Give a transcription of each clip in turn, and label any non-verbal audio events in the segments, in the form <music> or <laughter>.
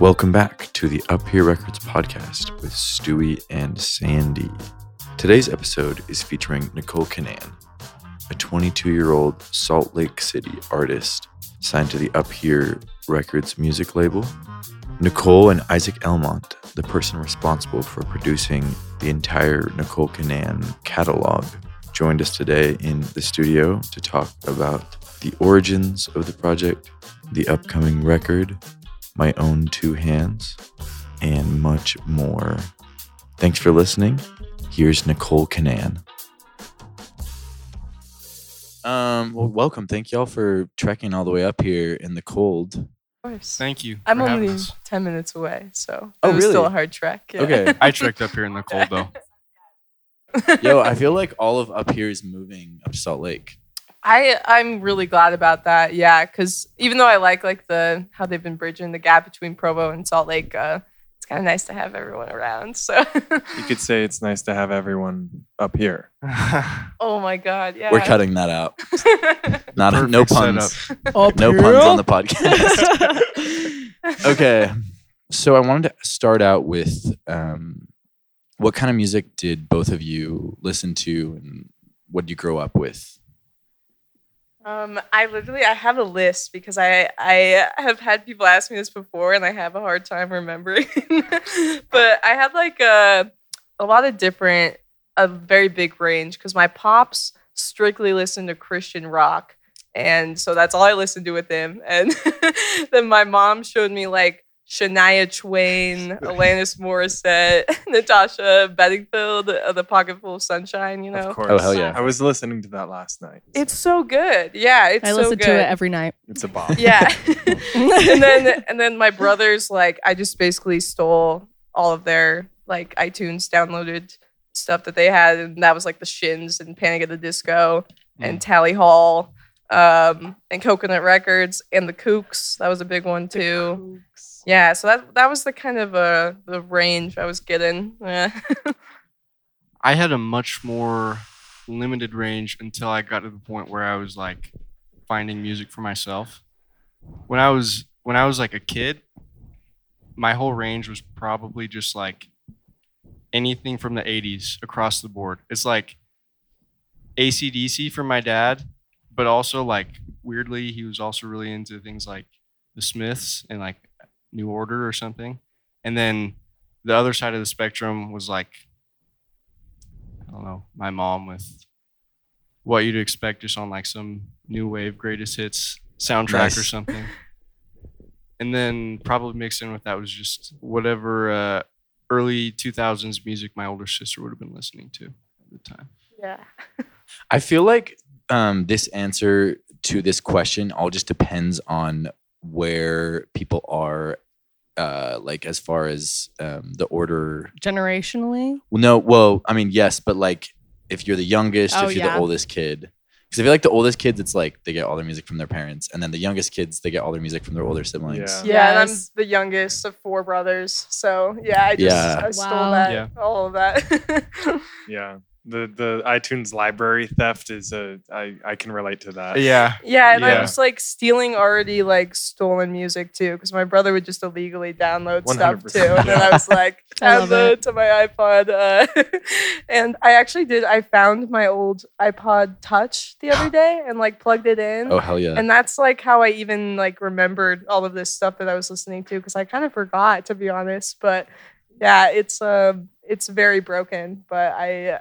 Welcome back to the Up Here Records podcast with Stewie and Sandy. Today's episode is featuring Nicole Canaan, a 22 year old Salt Lake City artist signed to the Up Here Records music label. Nicole and Isaac Elmont, the person responsible for producing the entire Nicole Canaan catalog, joined us today in the studio to talk about the origins of the project, the upcoming record, my own two hands, and much more. Thanks for listening. Here's Nicole Canaan. Um, well, welcome. Thank y'all for trekking all the way up here in the cold. Of course. Thank you. I'm for having only us. 10 minutes away, so Oh, it was still a hard trek. yeah. Okay. <laughs> I trekked up here in the cold though. <laughs> Yo, I feel like all of up here is moving up Salt Lake. I I'm really glad about that. Yeah, because even though I like like the how they've been bridging the gap between Provo and Salt Lake, uh, it's kind of nice to have everyone around. So, You could say it's nice to have everyone up here. <laughs> oh my god, yeah. We're cutting that out. <laughs> Not no puns. setup. No puns on the podcast. <laughs> okay. So I wanted to start out with um, what kind of music did both of you listen to and what did you grow up with? Um, I literally I have a list because I I have had people ask me this before and I have a hard time remembering. <laughs> but I had like a a lot of different a very big range because my pops strictly listened to Christian rock. And so that's all I listened to with him. And <laughs> then my mom showed me like Shania Twain, Alanis Morissette, <laughs> Natasha Bedingfield, uh, The Pocketful of Sunshine, you know. Of course. Oh, hell yeah. I was listening to that last night. It's so good. Yeah, it's I so listen good. to it every night. It's a bop. Yeah. <laughs> <laughs> and then and then my brothers like I just basically stole all of their like iTunes downloaded stuff that they had and that was like the Shins and Panic at the Disco and Tally Hall um and Coconut Records and the Kooks. That was a big one too. Yeah, so that that was the kind of uh the range I was getting. Yeah. I had a much more limited range until I got to the point where I was like finding music for myself. When I was when I was like a kid, my whole range was probably just like anything from the 80s across the board. It's like ACDC for my dad, but also like weirdly, he was also really into things like the Smiths and like New Order or something. And then the other side of the spectrum was like, I don't know, my mom with what you'd expect just on like some new wave greatest hits soundtrack or something. And then probably mixed in with that was just whatever uh, early 2000s music my older sister would have been listening to at the time. yeah. I feel like um, this answer to this question all just depends on where people are, uh, like as far as um, the order. Generationally, Well, no, well, I mean, yes, but like if you're the youngest, Oh, if you're the oldest kid. Because I feel like the oldest kids, it's like they get all their music from their parents, and then the youngest kids, they get all their music from their older siblings. Yeah. Yeah, and I'm the youngest of four brothers. So yeah, I just Yeah. I stole Wow. that Yeah. all of that. <laughs> Yeah. The the iTunes library theft is a I I can relate to that. Yeah. Yeah, and I was like stealing already like stolen music too, because my brother would just illegally download stuff too, 100%, and then I was like, <laughs> I download it. to my iPod. Uh, <laughs> and I actually did. I found my old iPod Touch the other <gasps> day and like plugged it in. Oh hell yeah! And that's like how I even like remembered all of this stuff that I was listening to because I kind of forgot to be honest. But yeah, it's um it's very broken, but I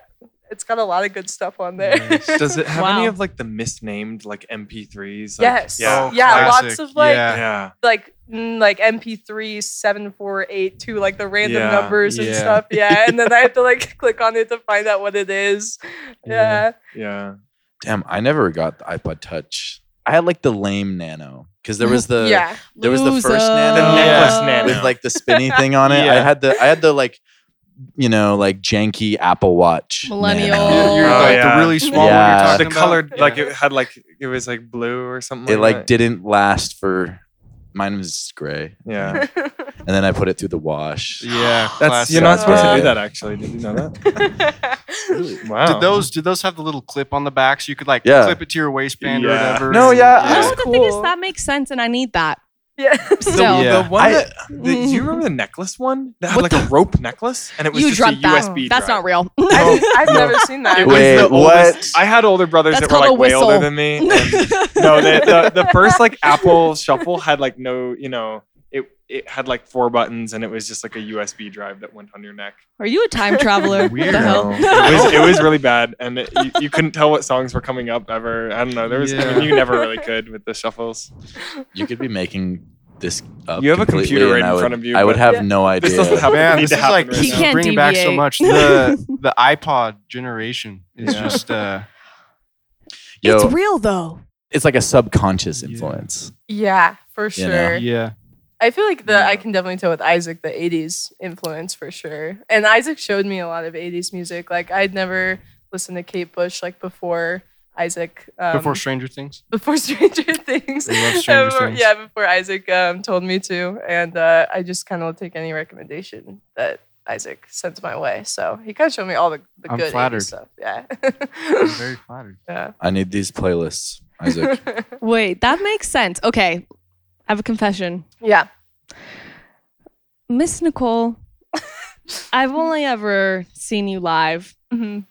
it's got a lot of good stuff on there. Nice. Does it have any of like the misnamed like MP3s? Like, yes. Yeah. Yeah. classic. Lots of like Yeah. Yeah. like mm, like MP3 seven four eight two like the random Yeah. numbers and Yeah. stuff. Yeah, <laughs> and then I have to like <laughs> click on it to find out what it is. Yeah. Yeah. Damn, I never got the iPod Touch. I had like the lame Nano because there was the <laughs> yeah. there was the first Nano The necklace Yeah. Nano. with like the spinny thing on it. I had the I had the like you know like janky Apple Watch. Millennial. Nano. You're Oh, like yeah. the really small Yeah. one you're the about? colored like Yeah. it had like it was like blue or something. It like, like that. didn't last for. Mine was gray, Yeah. <laughs> and then I put it through the wash. Yeah, That's classic. you're not supposed to Uh, do that actually. Did you know that? <laughs> Wow. Did those did those have the little clip on the back so you could like Yeah. clip it to your waistband or whatever? No, yeah, No, was the thing is that makes sense, and I need that. Yeah. The, Still. Yeah. the one I- that, the, do you mm-hmm. remember the necklace one that had What like a rope necklace and it was you just a dreamt that. USB That's not real. I've, I've never seen that. It was Wait, the oldest- what? I had older brothers That's that were like way older than me. <laughs> And no, the, the the first like Apple Shuffle had like no, you know, it it had like four buttons and it was just like a USB drive that went on your neck. Are you a time <laughs> traveler? Weird. What the hell? It was it was really bad, and it, you, you couldn't tell what songs were coming up ever. I don't know. There was I mean, you never really could with the shuffles. You could be making this up. You have a computer right in would- front of you, I would have Yeah. no idea. This doesn't have Man, this to is like right He is now. can't bringing back so much. The <laughs> the iPod generation is Yeah. just uh, Yo, It's real though. it's like a subconscious influence. Yeah, for You sure. know? yeah. I feel like the Yeah. I can definitely tell with Isaac the '80s influence for sure. And Isaac showed me a lot of '80s music. Like I'd never listened to Kate Bush like before Isaac. Um, Before Stranger Things. <laughs> before Stranger Things. We love Stranger Before- Things. Yeah, before Isaac um, told me to, and uh, I just kind of take any recommendation that Isaac sends my way. So he kind of showed me all the, the I'm good 80s flattered. stuff. Yeah. I'm <laughs> very flattered. yeah. I need these playlists, Isaac. <laughs> Wait, that makes sense. Okay. I have a confession. yeah. Miss Nicole, <laughs> I've only ever seen you live, Mhm.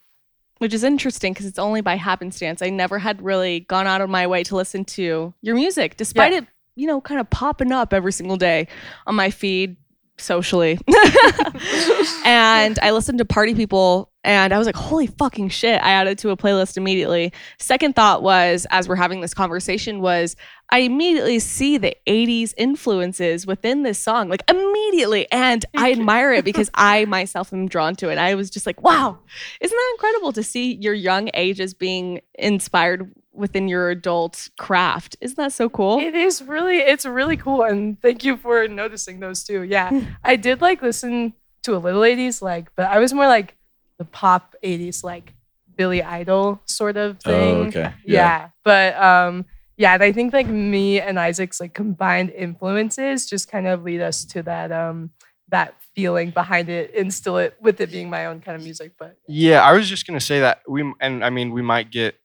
which is interesting because it's only by happenstance. I never had really gone out of my way to listen to your music, despite Yeah. it, you know, kind of popping up every single day on my feed socially. <laughs> <laughs> and I listened to Party People and I was like, holy fucking shit. I added to a playlist immediately. Second thought was, as we're having this conversation, was I immediately see the 80s influences within this song, like immediately. And I admire it because <laughs> I myself am drawn to it. I was just like, wow, isn't that incredible to see your young ages being inspired within your adult craft? Isn't that so cool? It is really, it's really cool. And thank you for noticing those too. Yeah. Hmm. I did like listen to a little 80s, like, but I was more like the pop 80s, like Billy Idol sort of thing. oh, thing. okay. Yeah. But um, yeah, and I think like me and Isaac's like combined influences just kind of lead us to that um that feeling behind it, instill it with it being my own kind of music. But Yeah, I was just gonna say that we and I mean we might get.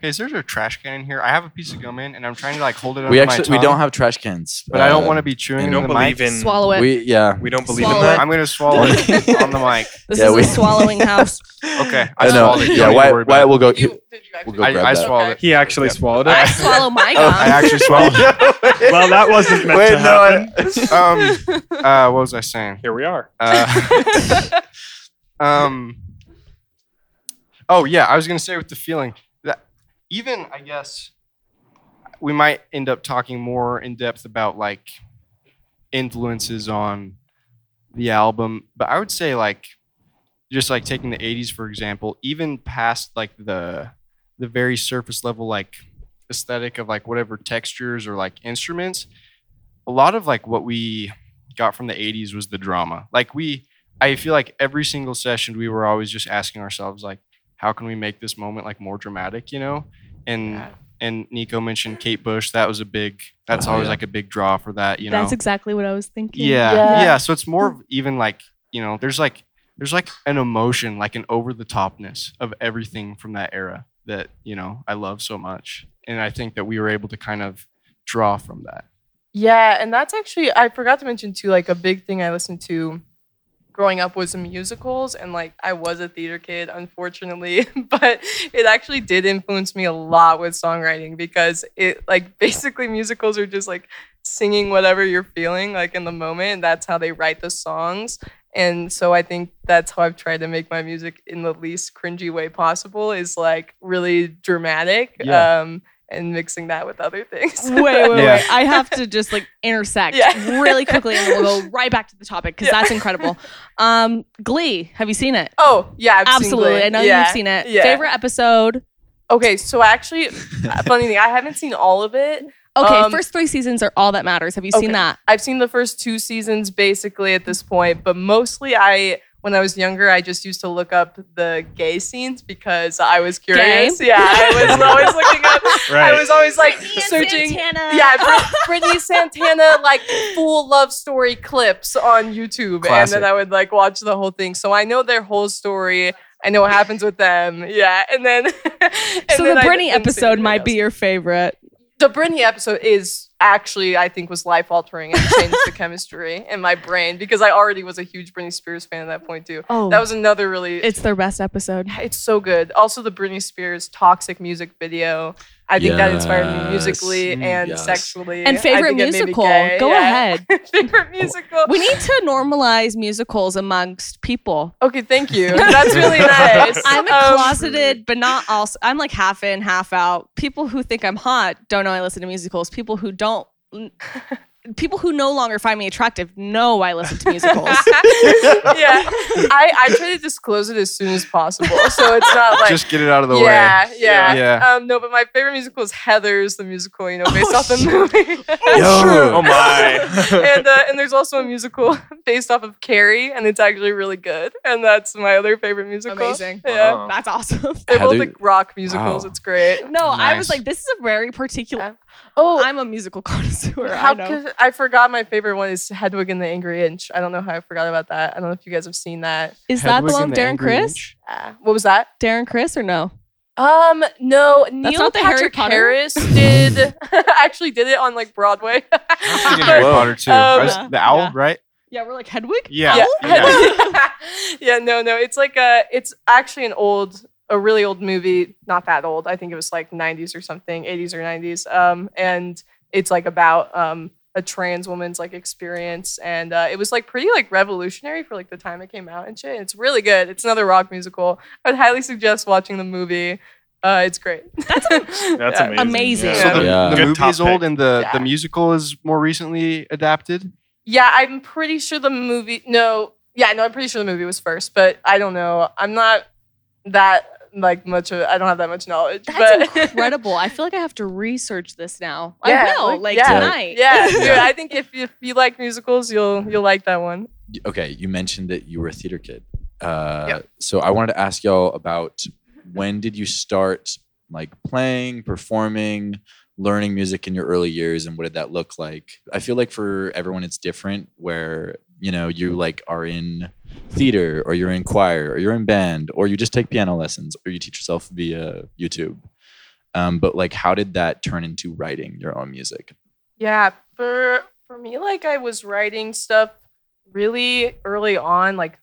Okay, is there a trash can in here? I have a piece of gum in, and I'm trying to like hold it. We under my actually we don't have trash cans, but I don't uh, want to be chewing We don't the believe mic. in. Swallow it. We yeah. We don't believe Swallow in that. I'm gonna swallow it <laughs> on the mic. this Yeah, is we- a swallowing house. <laughs> Okay, I know. swallowed it. You Yeah, don't need to why worry why it. we'll go. did you, did you We'll actually? go I, grab I that. swallowed Okay. it. He actually Yep. swallowed I it. swallow my <laughs> Oh, gum. I actually swallowed it. well, that wasn't meant Wait, to no, happen. Um, uh, what was I saying? Here we are. Uh, um. Oh yeah, I was gonna say with the feeling that even I guess we might end up talking more in depth about like influences on the album, but I would say like just like taking the 80s for example, even past like the the very surface level like aesthetic of like whatever textures or like instruments, a lot of like what we got from the 80s was the drama. Like we I feel like every single session we were always just asking ourselves like how can we make this moment like more dramatic, you know? And Yeah. and Nico mentioned Kate Bush, that was a big that's Oh, always yeah. like a big draw for that, you know. That's exactly what I was thinking. yeah, Yeah. yeah. So it's more of even like, you know, there's like there's like an emotion, like an over the topness of everything from that era that, you know, I love so much. And I think that we were able to kind of draw from that. Yeah, and that's actually I forgot to mention too. Like a big thing I listened to growing up was musicals, and like I was a theater kid, unfortunately, <laughs> but it actually did influence me a lot with songwriting because it like <laughs> basically musicals are just like singing whatever you're feeling like in the moment. That's how they write the songs. And so I think that's how I've tried to make my music in the least cringy way possible is like really dramatic. Yeah. Um and mixing that with other things. Wait, wait, Yeah. wait. I have to just like intersect Yeah. really quickly and we'll go <laughs> right back to the topic because Yeah. that's incredible. Um, Glee, have you seen it? Oh, yeah, I've seen Absolutely. Glee. I know Yeah, you've seen it. Yeah. Favorite episode? Okay, so actually, <laughs> funny thing, I haven't seen all of it. Okay, Um, first three seasons are all that matters. Have you Okay. seen that? I've seen the first two seasons basically at this point, but mostly I when I was younger, I just used to look up the gay scenes because I was curious. Yeah, I was <laughs> always looking up. Right. I was always like searching. Yeah, Brit- Brittany Santana like full love story clips on YouTube, and then I would like watch the whole thing. So I know their whole story. I know what happens with them. Yeah, and then <laughs> and So then the Britney episode might be your favorite. the Britney episode is actually I think was life altering and changed the chemistry in my brain because I already was a huge Britney Spears fan at that point too. Oh, That was another really it's their best episode. it's so good. Also the Britney Spears toxic music video. I think that inspired me musically Mm, and yes. sexually. And favorite think it made me musical. Go Yeah. ahead. <laughs> favorite musical. We need to normalize musicals amongst people. Okay, thank you. <laughs> That's really nice. I'm a Um, closeted, but not also. I'm like half in, half out. People who think I'm hot don't know I listen to musicals. People who don't, <laughs> people who no longer find me attractive know I listen to musicals. <laughs> yeah, I, I try to disclose it as soon as possible, so it's not like Just get it out of the yeah, way. yeah, Yeah. Um, no, but my favorite musical is Heathers, the musical, you know, based Oh, off the shit. movie. <laughs> Yo. Oh my. <laughs> and uh, and there's also a musical based off of Carrie, and it's actually really good. And that's my other favorite musical. Amazing. Yeah, Wow. That's awesome. they're both like rock musicals. Wow. It's great. No, I was like, this is a very particular. Yeah. Oh, I'm a musical <laughs> connoisseur. how I know. could I forgot my favorite one is Hedwig and the Angry Inch. I don't know how I forgot about that. I don't know if you guys have seen that. Is that the one with Darren Angry Criss? Uh, what was that? Darren Criss or no? Um, no, Neil not the Harry Patrick Potter? Harris <laughs> did <laughs> actually did it on like Broadway. I'm Harry Potter too. Um, was- Yeah. the owl, Yeah. right? Yeah, we're like Hedwig. Yeah. yeah, yeah. yeah, no, no. It's like a, it's actually an old, a really old movie. Not that old. I think it was like 90s or something, 80s or 90s. Um, and it's like about um a trans woman's like experience, and uh, it was like pretty like revolutionary for like the time it came out and shit. It's really good. It's another rock musical. I would highly suggest watching the movie. Uh, it's great. That's <laughs> That's amazing. Amazing. So the, Yeah. the movie top is old and the, Yeah. the musical is more recently adapted. Yeah, I'm pretty sure the movie. No, yeah, no, I'm pretty sure the movie was first, but I don't know. I'm not that like much of. I don't have that much knowledge. That's but <laughs> incredible. I feel like I have to research this now. Yeah, I will, like yeah. tonight. Yeah, <laughs> dude, I think if you, if you like musicals, you'll you'll like that one. okay, you mentioned that you were a theater kid. Uh, Yep. So I wanted to ask y'all about when did you start like playing, performing, learning music in your early years, and what did that look like? I feel like for everyone it's different. Where you know you like are in theater, or you're in choir, or you're in band, or you just take piano lessons, or you teach yourself via YouTube. Um, but like, how did that turn into writing your own music? Yeah, for for me, like I was writing stuff really early on, like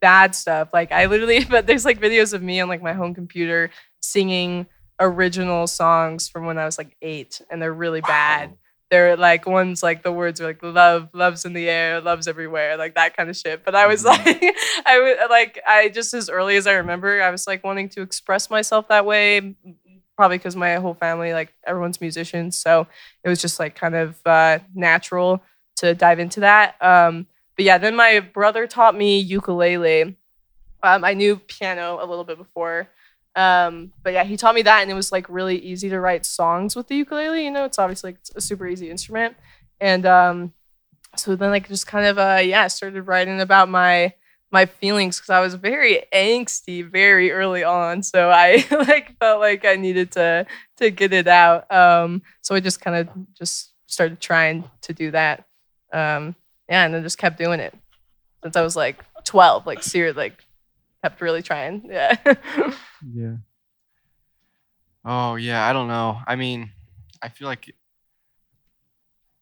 bad stuff. Like I literally, <laughs> but there's like videos of me on like my home computer singing original songs from when I was like eight, and they're really bad. They're like ones like the words are like love, love's in the air, love's everywhere, like that kind of shit. But I was Mhm. like, <laughs> I was like, I just as early as I remember, I was like wanting to express myself that way. Probably because my whole family, like everyone's musicians, so it was just like kind of uh, natural to dive into that. Um, but yeah, then my brother taught me ukulele. Um, I knew piano a little bit before, um, but yeah, he taught me that, and it was like really easy to write songs with the ukulele. You know, it's obviously like, it's a super easy instrument, and um, so then like just kind of uh, yeah, started writing about my my feelings because I was very angsty very early on. So I <laughs> like felt like I needed to to get it out. Um, so I just kind of just started trying to do that. Um, yeah, and then just kept doing it since I was like 12. Like seriously, like kept really trying. <laughs> Yeah. Yeah. Oh yeah, I don't know. I mean, I feel like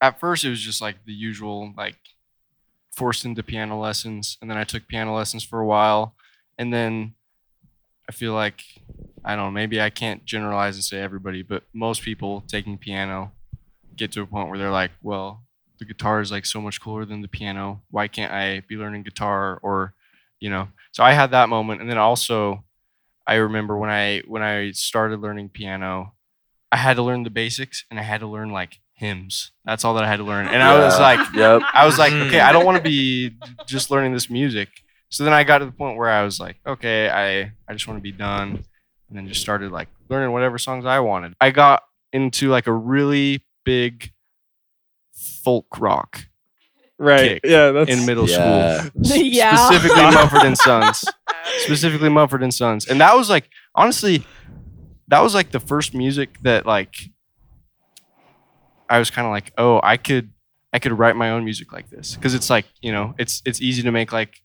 at first it was just like the usual, like forced into piano lessons, and then I took piano lessons for a while, and then I feel like I don't know. Maybe I can't generalize and say everybody, but most people taking piano get to a point where they're like, well, the guitar is like so much cooler than the piano. Why can't I be learning guitar or, you know? So I had that moment, and then also I remember when I when I started learning piano, I had to learn the basics and I had to learn like hymns. That's all that I had to learn. And I was like, Yep. I was like, Mm. okay, I don't want to be just learning this music. So then I got to the point where I was like, okay, I I just want to be done, and then just started like learning whatever songs I wanted. I got into like a really big folk rock Right. kick Yeah. That's in middle Yeah. school, <laughs> <laughs> Yeah. specifically <laughs> Mumford and Sons specifically Mumford and Sons. And that was like honestly, that was like the first music that like I was kind of like, oh, I could I could write my own music like this because it's like you know it's it's easy to make like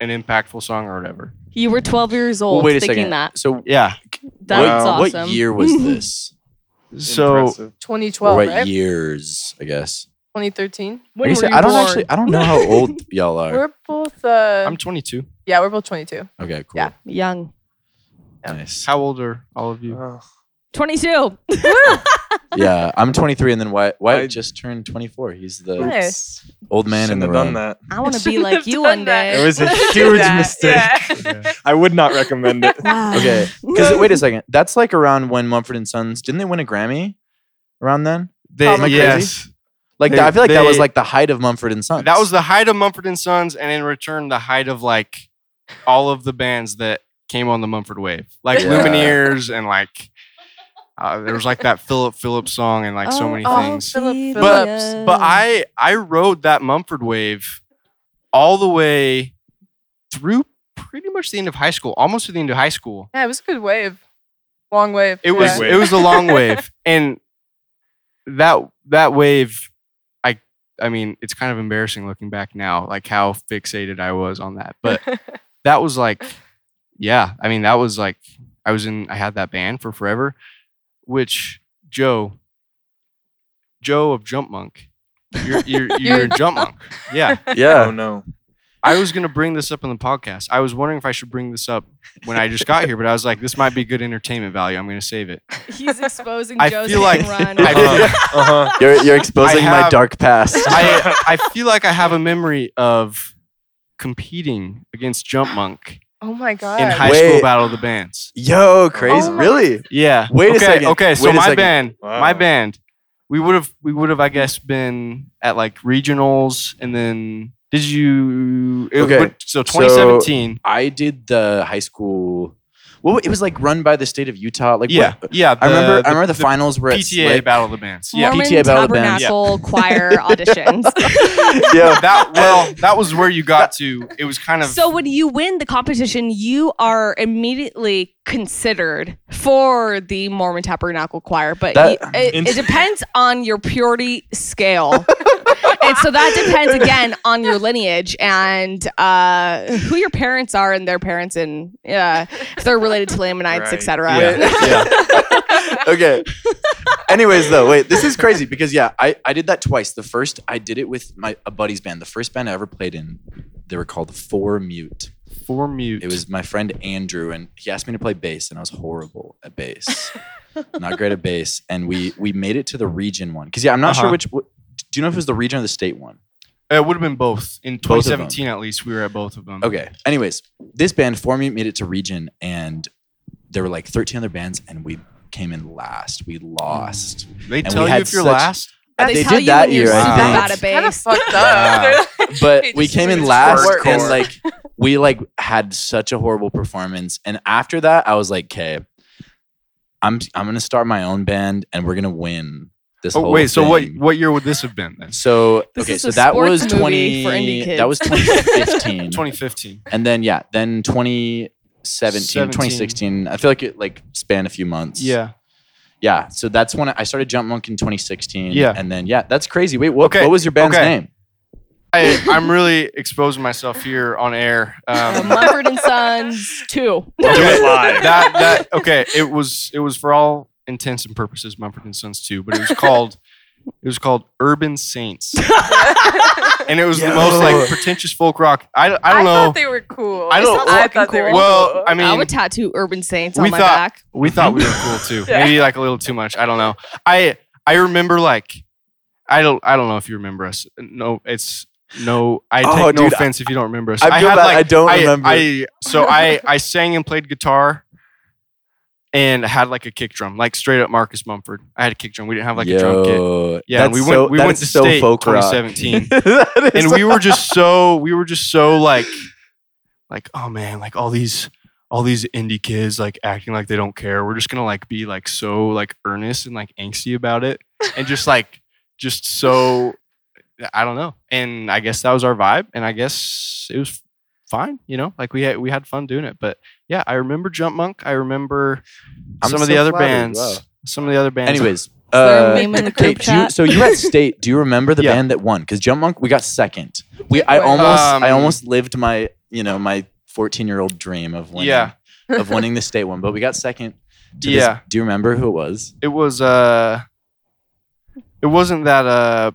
an impactful song or whatever. You were 12 years old Well, wait a second. that. So Yeah, That's what, awesome. what year was this? So Impressive. 2012, or what right? years, I guess. 2013. When I, were guess you I don't born? actually. I don't know how <laughs> old y'all are. We're both. Uh, I'm 22. yeah, we're both 22. okay, cool. Yeah. young. Nice. How old are all of you? Oh, 22. <laughs> yeah, I'm 23, and then Wyatt, Wyatt I- just turned 24. He's the Nice. old man in shouldn't the have done room. that. I want to <laughs> be Shouldn't like have you done one that. day. It was a huge that, mistake. yeah. I would not recommend it. Wow. Okay, because wait a second. That's like around when Mumford and Sons didn't they win a Grammy? Around then, They, Am I crazy? yes, like They- I feel like that was like the height of Mumford and Sons. that was the height of Mumford and Sons, and in return, the height of like all of the bands that came on the Mumford wave, like Yeah. Lumineers and like uh, there was like that Philip Phillips song and like so Oh, many oh, things. Philip But Phillips. but I I rode that Mumford wave all the way through pretty much the end of high school, almost to the end of high school. yeah, it was a good wave. Long wave. It was yeah. wave. it was a long <laughs> wave, and that that wave, I I mean, it's kind of embarrassing looking back now, like how fixated I was on that. But <laughs> that was like, yeah, I mean, that was like I was in, I had that band for forever, which Joe, Joe of Jump Monk, you're you're, <laughs> you're a Jump Monk, yeah. yeah. Oh no. I was gonna bring this up on the podcast. I was wondering if I should bring this up when I just got here, but I was like, this might be good entertainment value. I'm gonna save it. He's exposing I Joe's <laughs> feel like- run. I- Uh-huh. uh-huh. You're you're exposing my dark past. <laughs> I I feel like I have a memory of competing against Jump Monk oh my god. in high Wait. school battle of the bands. Yo, crazy. Oh really? Yeah. Wait a okay, second. Okay, so Wait my second. band, my band, we would have we would have I guess been at like regionals and then did you it Okay, would- so 2017 I did the high school. Well, it was like run by the state of Utah. Like yeah what- yeah I remember. the- I remember the, the finals were at PTA Slick. battle of the bands yeah Mormon PTA Battle of the Bands. Tabernacle Choir <laughs> auditions. <laughs> Yeah. that well <laughs> that was where you got to it was kind of So when you win the competition, you are immediately considered for the Mormon Tabernacle Choir, but That- you- it, it depends on your purity scale. <laughs> and so that depends again on your lineage and uh, who your parents are and their parents and uh, if they're related to Lamanites, Right. etc. Yeah. <laughs> okay. Anyways, though, wait, this is crazy because yeah, I, I did that twice. The first I did it with my a buddy's band. The first band I ever played in, they were called Four Mute. For mute It was my friend Andrew, and he asked me to play bass, and I was horrible at bass, <laughs> not great at bass. And we we made it to the region one because yeah, I'm not sure Uh-huh. which. What, do you know if it was the region or the state one? it would have been both in Both 2017 at least we were at both of them Okay. Anyways, this band Four Mute made it to region, and there were like 13 other bands, and we came in last. We lost. they we tell you if you're such- last They, They did you that when you're year, I super think. bad at kind of bass. fucked up. Wow. They're like- but <laughs> They we came in last hardcore. and like we like had such a horrible performance. And after that i was like okay i'm i'm gonna start my own band and we're gonna win this oh whole wait so what thing." what year would this have been then? So This okay so that was movie 20 that was kids. 2015 <laughs> 2015 and then yeah then 2017 17. 2016 i feel like it like spanned a few months. Yeah. Yeah so that's when i started jump monk in 2016 Yeah. and then yeah that's crazy. Wait what, Okay, what was your band's okay. name I, I'm really exposing myself here on air. Um, Mumford and Sons two. <laughs> Do it live. that that okay. It was it was for all intents and purposes Mumford and Sons too, but it was called it was called Urban Saints, <laughs> and it was the most like pretentious folk rock. I, don't- I don't know. I thought they were cool. I don't- I fucking thought they were cool. well, cool. I I would tattoo Urban Saints we on my thought- back. we thought we were cool too. <laughs> Yeah. Maybe like a little too much. I don't know. I I remember like I don't I don't know if you remember us. No, it's no. I take Oh, no dude, offense if you don't remember us. I feel bad, I don't I, remember. I so I I sang and played guitar. And had like a kick drum, like straight up Marcus Mumford. I had a kick drum. We didn't have like a drum kit. Yeah, we went- so- we went to so state folk rock. 2017. <laughs> And we were just <laughs> so we were just so like like oh man like all these all these indie kids like acting like they don't care we're just gonna like be like so like earnest and like angsty about it and just like just so i don't know and i guess that was our vibe and i guess it was fine you know like we had we had fun doing it but yeah i remember jump monk i remember I'm some of the other bands wow. some of the other bands Anyways, uh, meme okay, you, so you were at <laughs> state. Do you remember the Yeah. band that won? Because Jump Monk, we got second. We, I win. almost, I Um, almost lived my, you know, my 14 year old dream of winning, yeah of winning the state one, but we got second. to this- Yeah. do you remember who it was? It was uh it wasn't that uh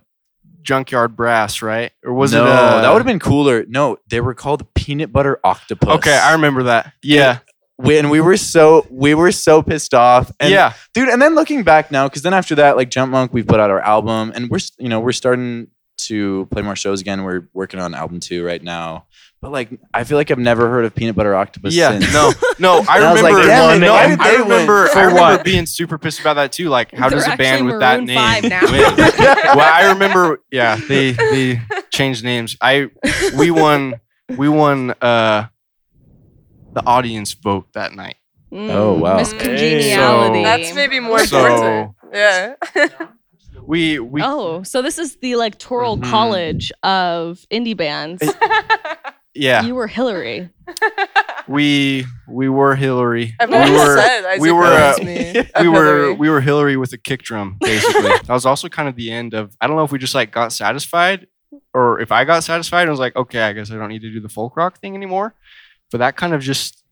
junkyard brass, right? Or was no, it uh, that would have been cooler. No, they were called peanut butter octopus. Okay, I remember that. Yeah. We, and we were so we were so pissed off. And yeah. dude. And then looking back now, because then after that, like Jump Monk, we put out our album, and we're you know we're starting to play more shows again. We're working on album two right now. But like, I feel like I've never heard of peanut butter octopus. Yeah, since. no, no. <laughs> I And I remember. like, damn it, no, I, I remember. I For remember what? being super pissed about that too. Like, how does They're a band with that name? 5 now. <laughs> well, I remember. Yeah, they they changed names. I we won we won uh the audience vote that night. Oh, wow. Miss Hey. Congeniality. So- That's maybe more So- important. Yeah. <laughs> We we oh, so this is the electoral Mhm. college of indie bands. yeah You were Hillary. we we were Hillary. I've we always were said Isaac we were, uh, me. <laughs> we were Hillary. we were Hillary with a kick drum, basically. <laughs> that was also kind of the end of. I don't know if we just like got satisfied, or if I got satisfied and was like, okay, I guess I don't need to do the folk rock thing anymore. But that kind of just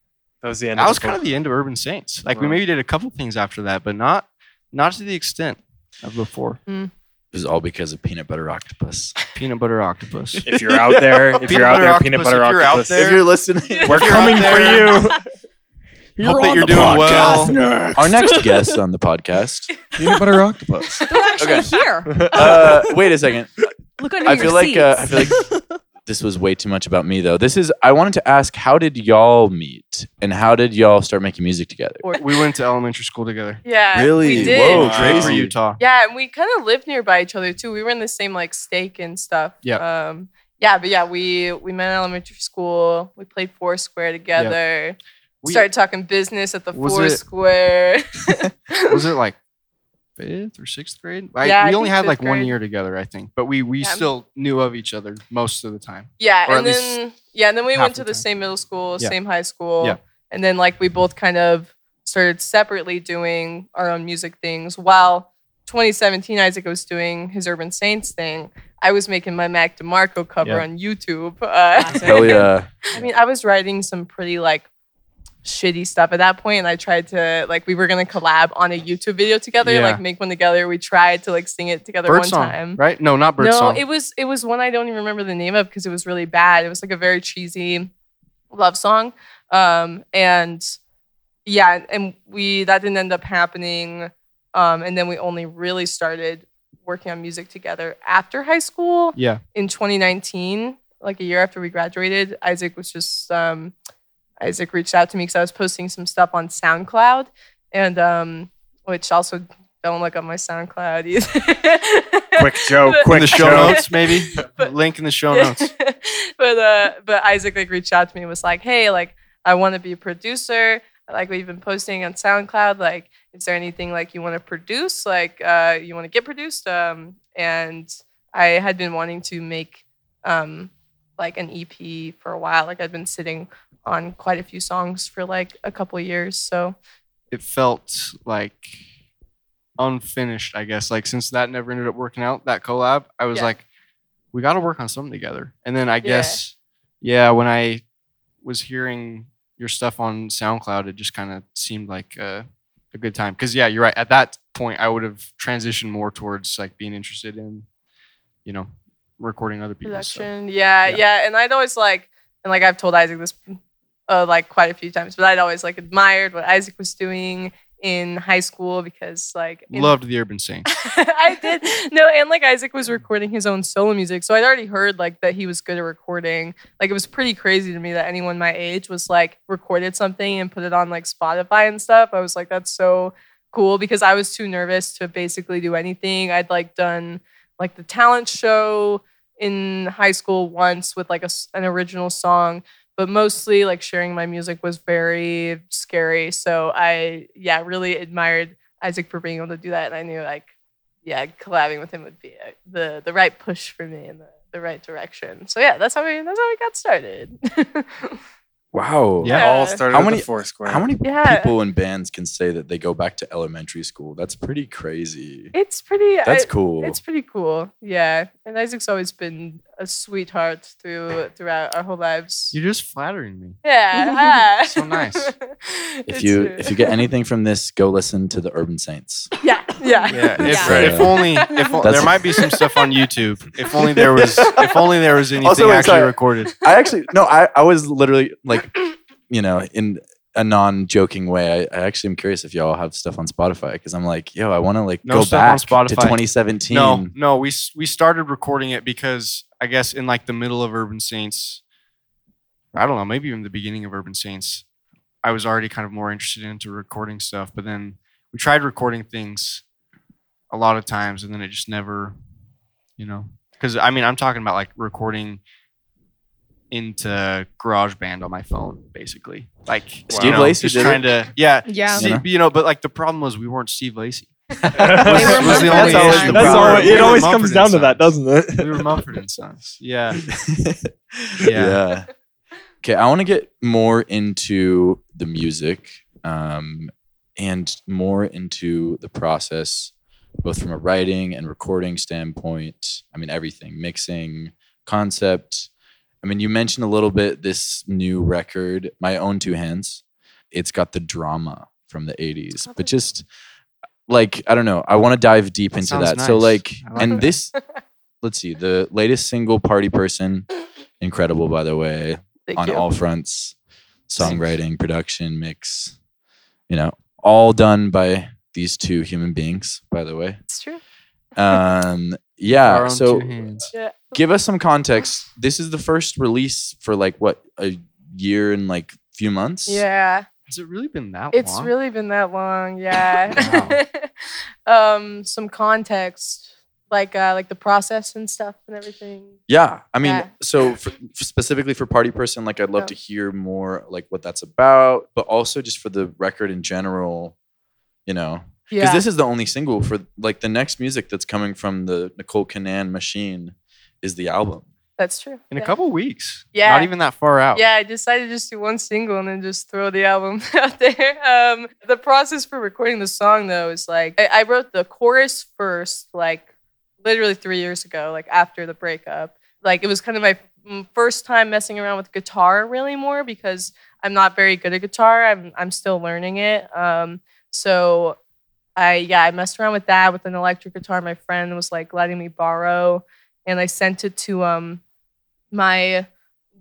That was the end. that of was the kind of the end of Urban Saints. Like we maybe did a couple things after that, but not not to the extent of before. It was all because of peanut butter octopus. <laughs> Peanut butter octopus. If you're out there, if Peanut you're out there, octopus, peanut butter if you're out octopus. there- If you're listening, We're you're coming for there- you. <laughs> Hope that you're doing well. our next <laughs> guest on the podcast. peanut butter octopus. They're actually Okay. here. Uh, wait a second. Look under I your feel like uh, I seats. feel like this was way too much about me though. This is I wanted to ask how did y'all meet and how did y'all start making music together? We went to elementary school together. Yeah. Really? We did. Whoa, Wow. crazy. For Utah. Yeah, and we kind of lived nearby each other too. We were in the same like stake and stuff. Yeah. Um, yeah, but yeah, we we met in elementary school. We played Foursquare together. We- Started talking business at the Was it- Foursquare. <laughs> was it like fifth or sixth grade? I, Yeah, I we only had like fifth one year together, I think, but we we Yeah. still knew of each other most of the time. yeah, Or and then yeah, and then we went to the time. same middle school, Yeah. same high school. Yeah. And then like we both kind of started separately doing our own music things while 2017 Isaac was doing his Urban Saints thing. I was making my Mac DeMarco cover Yeah. on YouTube. Uh, Hell yeah. <laughs> I mean, I was writing some pretty like shitty stuff at that point, and I tried to like we were gonna collab on a YouTube video together, Yeah. like make one together. We tried to like sing it together Bird one song, time. right? No, not bird no, song. it was it was one I don't even remember the name of because it was really bad. It was like a very cheesy love song, um, and yeah, and we that didn't end up happening. Um, and then we only really started working on music together after high school yeah, in 2019, like a year after we graduated, Isaac was just um, Isaac reached out to me because I was posting some stuff on SoundCloud, and um, which also don't look on my SoundCloud either. <laughs> Quick joke, in quick the show joke. notes maybe. <laughs> But- Link in the show notes. <laughs> but uh, but Isaac like reached out to me and was like, hey, like I want to be a producer. Like what you've been posting on SoundCloud. Like, is there anything like you want to produce? Like, uh, you want to get produced? Um, and I had been wanting to make um, like an EP for a while. Like, I'd been sitting on quite a few songs for like a couple of years. So It felt like unfinished, I guess. Like since that never ended up working out, that collab, I was Yeah. like, we got to work on something together. And then I Yeah. guess, yeah, when I was hearing your stuff on SoundCloud, it just kind of seemed like a, a good time. Because yeah, you're right. At that point, I would have transitioned more towards like being interested in, you know, recording other people's stuff. production, yeah, Yeah. yeah, And I'd always like, and like I've told Isaac this uh, like quite a few times, but I'd always like admired what Isaac was doing in high school because like in- Loved the Urban Saints. <laughs> I did no, and like Isaac was recording his own solo music, so I'd already heard like that he was good at recording. Like it was pretty crazy to me that anyone my age was like recorded something and put it on like Spotify and stuff. I was like, that's so cool because I was too nervous to basically do anything. I'd like done like the talent show in high school once with like a, an original song but mostly like sharing my music was very scary. So i yeah really admired isaac for being able to do that and i knew like yeah collabing with him would be uh the the right push for me in the, the right direction. So yeah that's how we that's how we got started <laughs> Wow. Yeah. It all started How with many- the Foursquare. How many Yeah. people in bands can say that they go back to elementary school? That's pretty crazy. It's pretty. That's I- cool. It's pretty cool. Yeah, and Isaac's always been a sweetheart through throughout our whole lives. You're just flattering me. yeah. ah. <laughs> <laughs> So nice. if you true. if you get anything from this, go listen to the Urban Saints. <laughs> yeah, yeah, Yeah. If, Yeah. if only if o- there might be some stuff on YouTube. If only there was if only there was anything Also, wait, actually sorry. recorded. I actually no, I, I was literally like, you know, in a non-joking way. I, I actually am curious if y'all have stuff on Spotify because I'm like, yo, I want to like No go back to 2017. No, no, we we started recording it because I guess in like the middle of Urban Saints, I don't know, maybe even the beginning of Urban Saints, I was already kind of more interested into recording stuff. But then we tried recording things a lot of times, and then it just never, you know, because I mean, I'm talking about like recording into GarageBand on my phone, basically. Like Steve you know, Lacy just did it. trying to, yeah, Yeah. See, You know? but like the problem was we weren't Steve Lacy. <laughs> were was the only and issue. Sons. That's We all. It we always comes down to that, doesn't it? We were Mumford and Sons. Yeah. <laughs> yeah. Okay, I want to get more into the music um, and more into the process, both from a writing and recording standpoint. I mean, everything mixing, concept. I mean, you mentioned a little bit this new record, My Own Two Hands. It's got the drama from the 80s, Oh, but just like, I don't know, I want to dive deep That into sounds that. So, like, like and that. this, <laughs> let's see, the latest single, Party Person, incredible, by the way Thank on you. all fronts songwriting production mix you know all done by these two human beings by the way It's true. um Our yeah so. Yeah. give us some context this is the first release for like what a year and like few months Yeah. Has it really been that long? It's long? really been that long. Yeah. <laughs> um, some context, like uh, like the process and stuff and everything. yeah i mean Yeah. so for, for specifically for party person like i'd love Yeah. to hear more like what that's about but also just for the record in general you know because Yeah. this is the only single for like the next music that's coming from the Nicole Canaan machine is the album. That's true. in a yeah. couple weeks. Yeah. Not even that far out. Yeah, I decided to just do one single and then just throw the album <laughs> out there. Um, the process for recording the song though is like I, I wrote the chorus first, like literally three years ago, like after the breakup. Like it was kind of my first time messing around with guitar really more because I'm not very good at guitar. I'm I'm still learning it. Um, so I yeah I messed around with that with an electric guitar. My friend was like letting me borrow, and I sent it to um my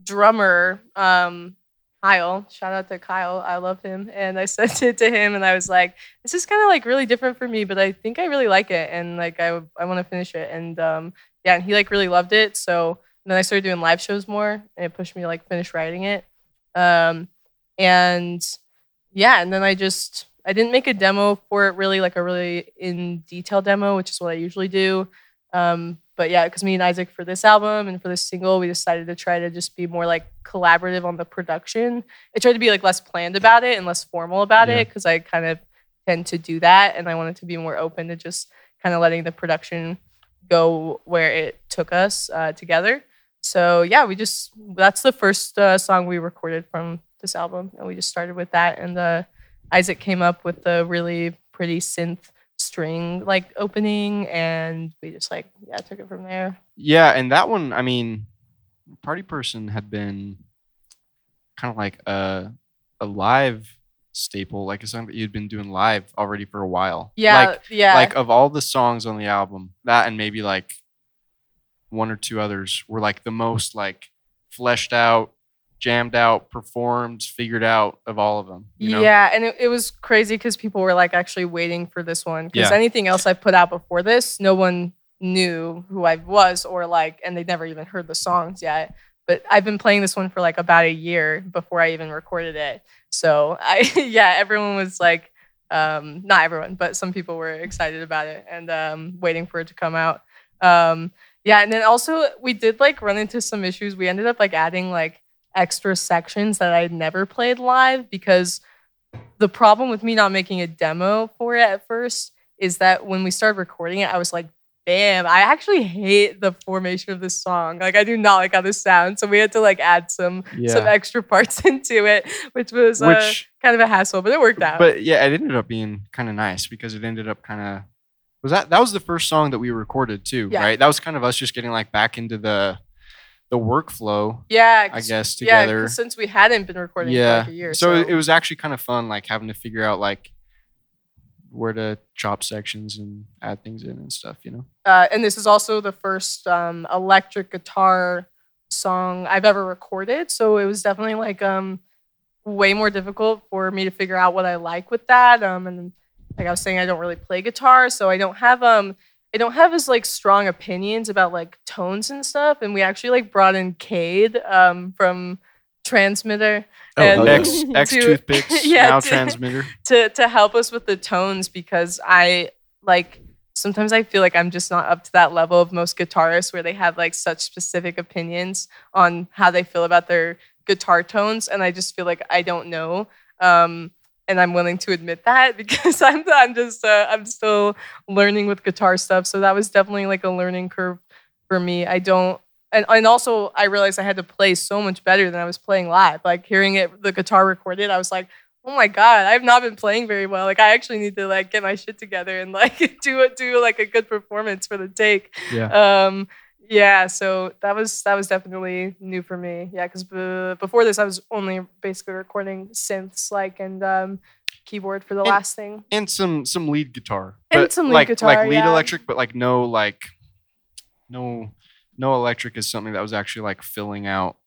drummer um Kyle. Shout out to Kyle. I love him. And I <laughs> sent it to him and I was like, this is kind of like really different for me, but I think I really like it and like I I want to finish it. And um yeah, and he like really loved it. So then I started doing live shows more and it pushed me to like finish writing it. Um and yeah, and then I just I didn't make a demo for it really like a really in detail demo, which is what I usually do. Um, but yeah, because me and Isaac for this album and for this single, we decided to try to just be more like collaborative on the production. I tried to be like less planned about it and less formal about Yeah. it because I kind of tend to do that, and I wanted to be more open to just kind of letting the production go where it took us uh, together. So yeah, we just that's the first uh, song we recorded from this album, and we just started with that. And uh, Isaac came up with the really pretty synth string like opening, and we just like yeah took it from there. Yeah, and that one, I mean, Party Person had been kind of like a a live staple, like a song that you'd been doing live already for a while. Yeah, Like yeah, like of all the songs on the album, that and maybe like one or two others were like the most like fleshed out, jammed out, performed, figured out of all of them. You know? Yeah, and it, it was crazy because people were like actually waiting for this one. Because Yeah. anything else I put out before this, no one knew who I was or like, and they'd never even heard the songs yet. But I've been playing this one for like about a year before I even recorded it. So I, <laughs> yeah, everyone was like, um, not everyone, but some people were excited about it and um, waiting for it to come out. Um, yeah, and then also we did like run into some issues. We ended up like adding like extra sections that I had never played live because the problem with me not making a demo for it at first is that when we started recording it, I was like bam. I actually hate the formation of this song. Like I do not like how this sounds. So we had to like add some some extra parts <laughs> into it, which was uh, kind of a hassle, but it worked out. but yeah, it ended up being kind of nice because it ended up kind of was that that was the first song that we recorded too, Yeah. right? That was kind of us just getting like back into the the workflow, yeah, I guess, together. yeah, since we hadn't been recording for like a year. so So, it was actually kind of fun, like having to figure out like where to chop sections and add things in and stuff, you know. uh, and this is also the first um, electric guitar song I've ever recorded. So it was definitely like um, way more difficult for me to figure out what I like with that. Um, and like I was saying, I don't really play guitar, so I don't have um, I don't have as like strong opinions about like tones and stuff. And we actually like brought in Cade um, from Transmitter Oh, And-. X <laughs> X To- toothpicks <laughs> yeah, now to- transmitter. <laughs> to to help us with the tones because I like sometimes I feel like I'm just not up to that level of most guitarists where they have like such specific opinions on how they feel about their guitar tones and I just feel like I don't know um and I'm willing to admit that <laughs> because I'm I'm just uh, I'm still learning with guitar stuff. So that was definitely like a learning curve for me. I don't and, and also I realized I had to play so much better than I was playing live. Like hearing it the guitar recorded I was like oh my god i've not been playing very well. Like i actually need to like get my shit together and like <laughs> do it do like a good performance for the take. Yeah. um yeah so that was that was definitely new for me. Yeah because b- before this i was only basically recording synths like and um keyboard for the And- last thing. and some some lead guitar And But, some lead like, guitar, like lead yeah. electric but like no like no no electric is something that was actually like filling out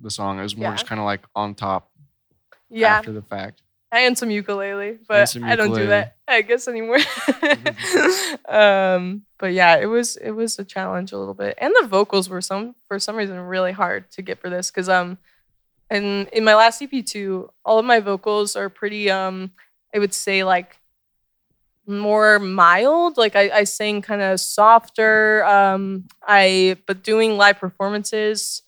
the song. It was more Yeah. just kind of like on top yeah. after the fact and some ukulele, but some I don't do that, I guess anymore. <laughs> <laughs> um, but yeah, it was it was a challenge a little bit, and the vocals were some for some reason really hard to get for this because um, and in my last EP too, all of my vocals are pretty um, I would say like more mild. Like I, I sing kind of softer. Um, I but doing live performances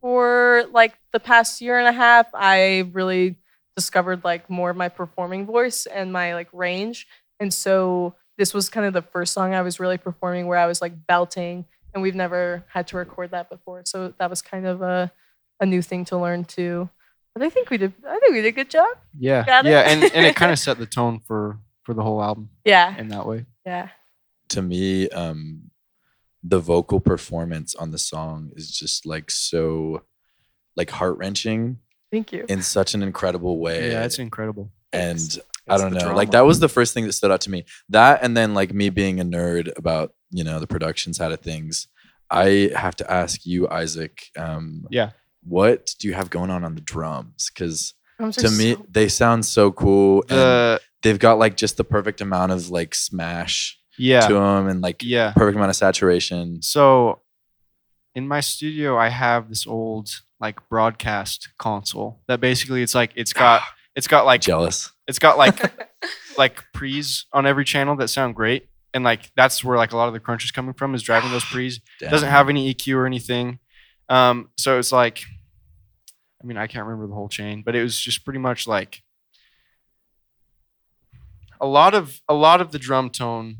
for like the past year and a half, I really discovered like more of my performing voice and my like range. And so this was kind of the first song I was really performing where I was like belting and we've never had to record that before. So that was kind of a a new thing to learn too. But I think we did I think we did a good job. yeah yeah and and it kind of <laughs> set the tone for for the whole album Yeah. in that way Yeah. to me, um, the vocal performance on the song is just like so, like heart wrenching Thank you. in such an incredible way. yeah it's incredible and Thanks. I don't know, drama. like that was the first thing that stood out to me. That and then like me being a nerd about you know the production side of things. I have to ask you, Isaac. Um, Yeah. What do you have going on on the drums? Because to me, so- they sound so cool, and the they've got like just the perfect amount of like smash yeah to them, and like yeah perfect amount of saturation. So in my studio, I have this old like broadcast console that basically it's like it's <sighs> got it's got like Jealous. it's got like <laughs> like pre's on every channel that sound great. And like that's where like a lot of the crunch is coming from is driving those <sighs> pre's. Doesn't have any EQ or anything. Um, so it's like I mean, I can't remember the whole chain, but it was just pretty much like a lot of a lot of the drum tone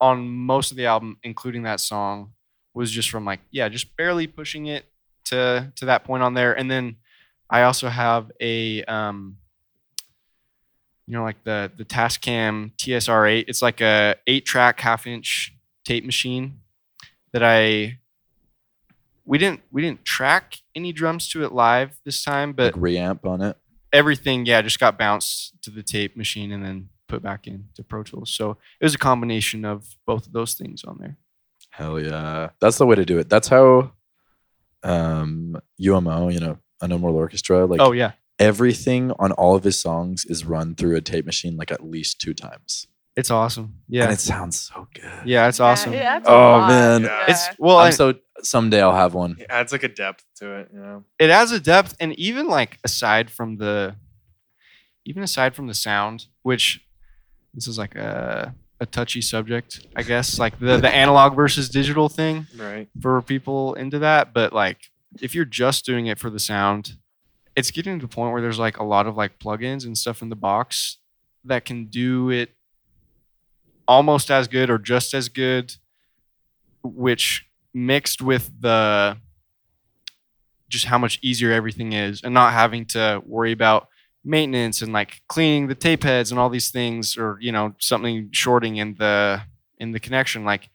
on most of the album, including that song, was just from like, yeah, just barely pushing it to to that point on there. And then I also have a um you know, like the the Tascam TSR8. It's like a eight track half inch tape machine that I we didn't we didn't track any drums to it live this time, but like reamp on it. everything yeah just got bounced to the tape machine and then put back into Pro Tools. So it was a combination of both of those things on there. Hell yeah, that's the way to do it. That's how um UMO, you know, Unknown Mortal Orchestra, like oh yeah, everything on all of his songs is run through a tape machine like at least two times. it's awesome. Yeah. And Yeah, it sounds so good. yeah, it's awesome. Yeah, it Oh, man. Yeah. It's well, I'm and so someday I'll have one. It adds like a depth to it, you know. it adds a depth, and even like aside from the, even aside from the sound, which this is like a a touchy subject, I guess, like the the analog versus digital thing. Right. for people into that, but like if you're just doing it for the sound, it's getting to the point where there's like a lot of like plugins and stuff in the box that can do it almost as good or just as good, which mixed with the just how much easier everything is and not having to worry about maintenance and like cleaning the tape heads and all these things or you know something shorting in the in the connection like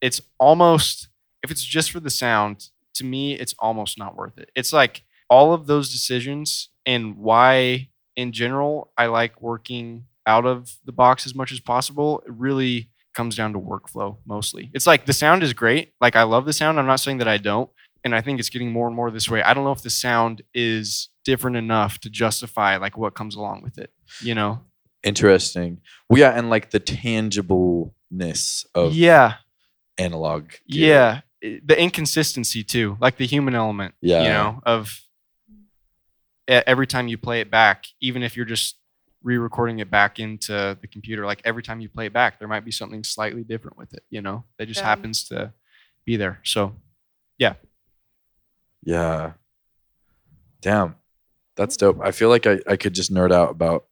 it's almost if it's just for the sound to me it's almost not worth it. It's like all of those decisions and why in general i like working out of the box as much as possible it really comes down to workflow mostly. It's like the sound is great. Like i love the sound. I'm not saying that i don't and i think it's getting more and more this way i don't know if the sound is different enough to justify like what comes along with it you know Interesting. We are and like the tangibleness of yeah analog. gear. yeah the inconsistency too like the human element Yeah. you know of every time you play it back even if you're just re-recording it back into the computer like every time you play it back there might be something slightly different with it you know that just Yeah. happens to be there so Yeah. Damn. That's dope. I feel like I, I could just nerd out about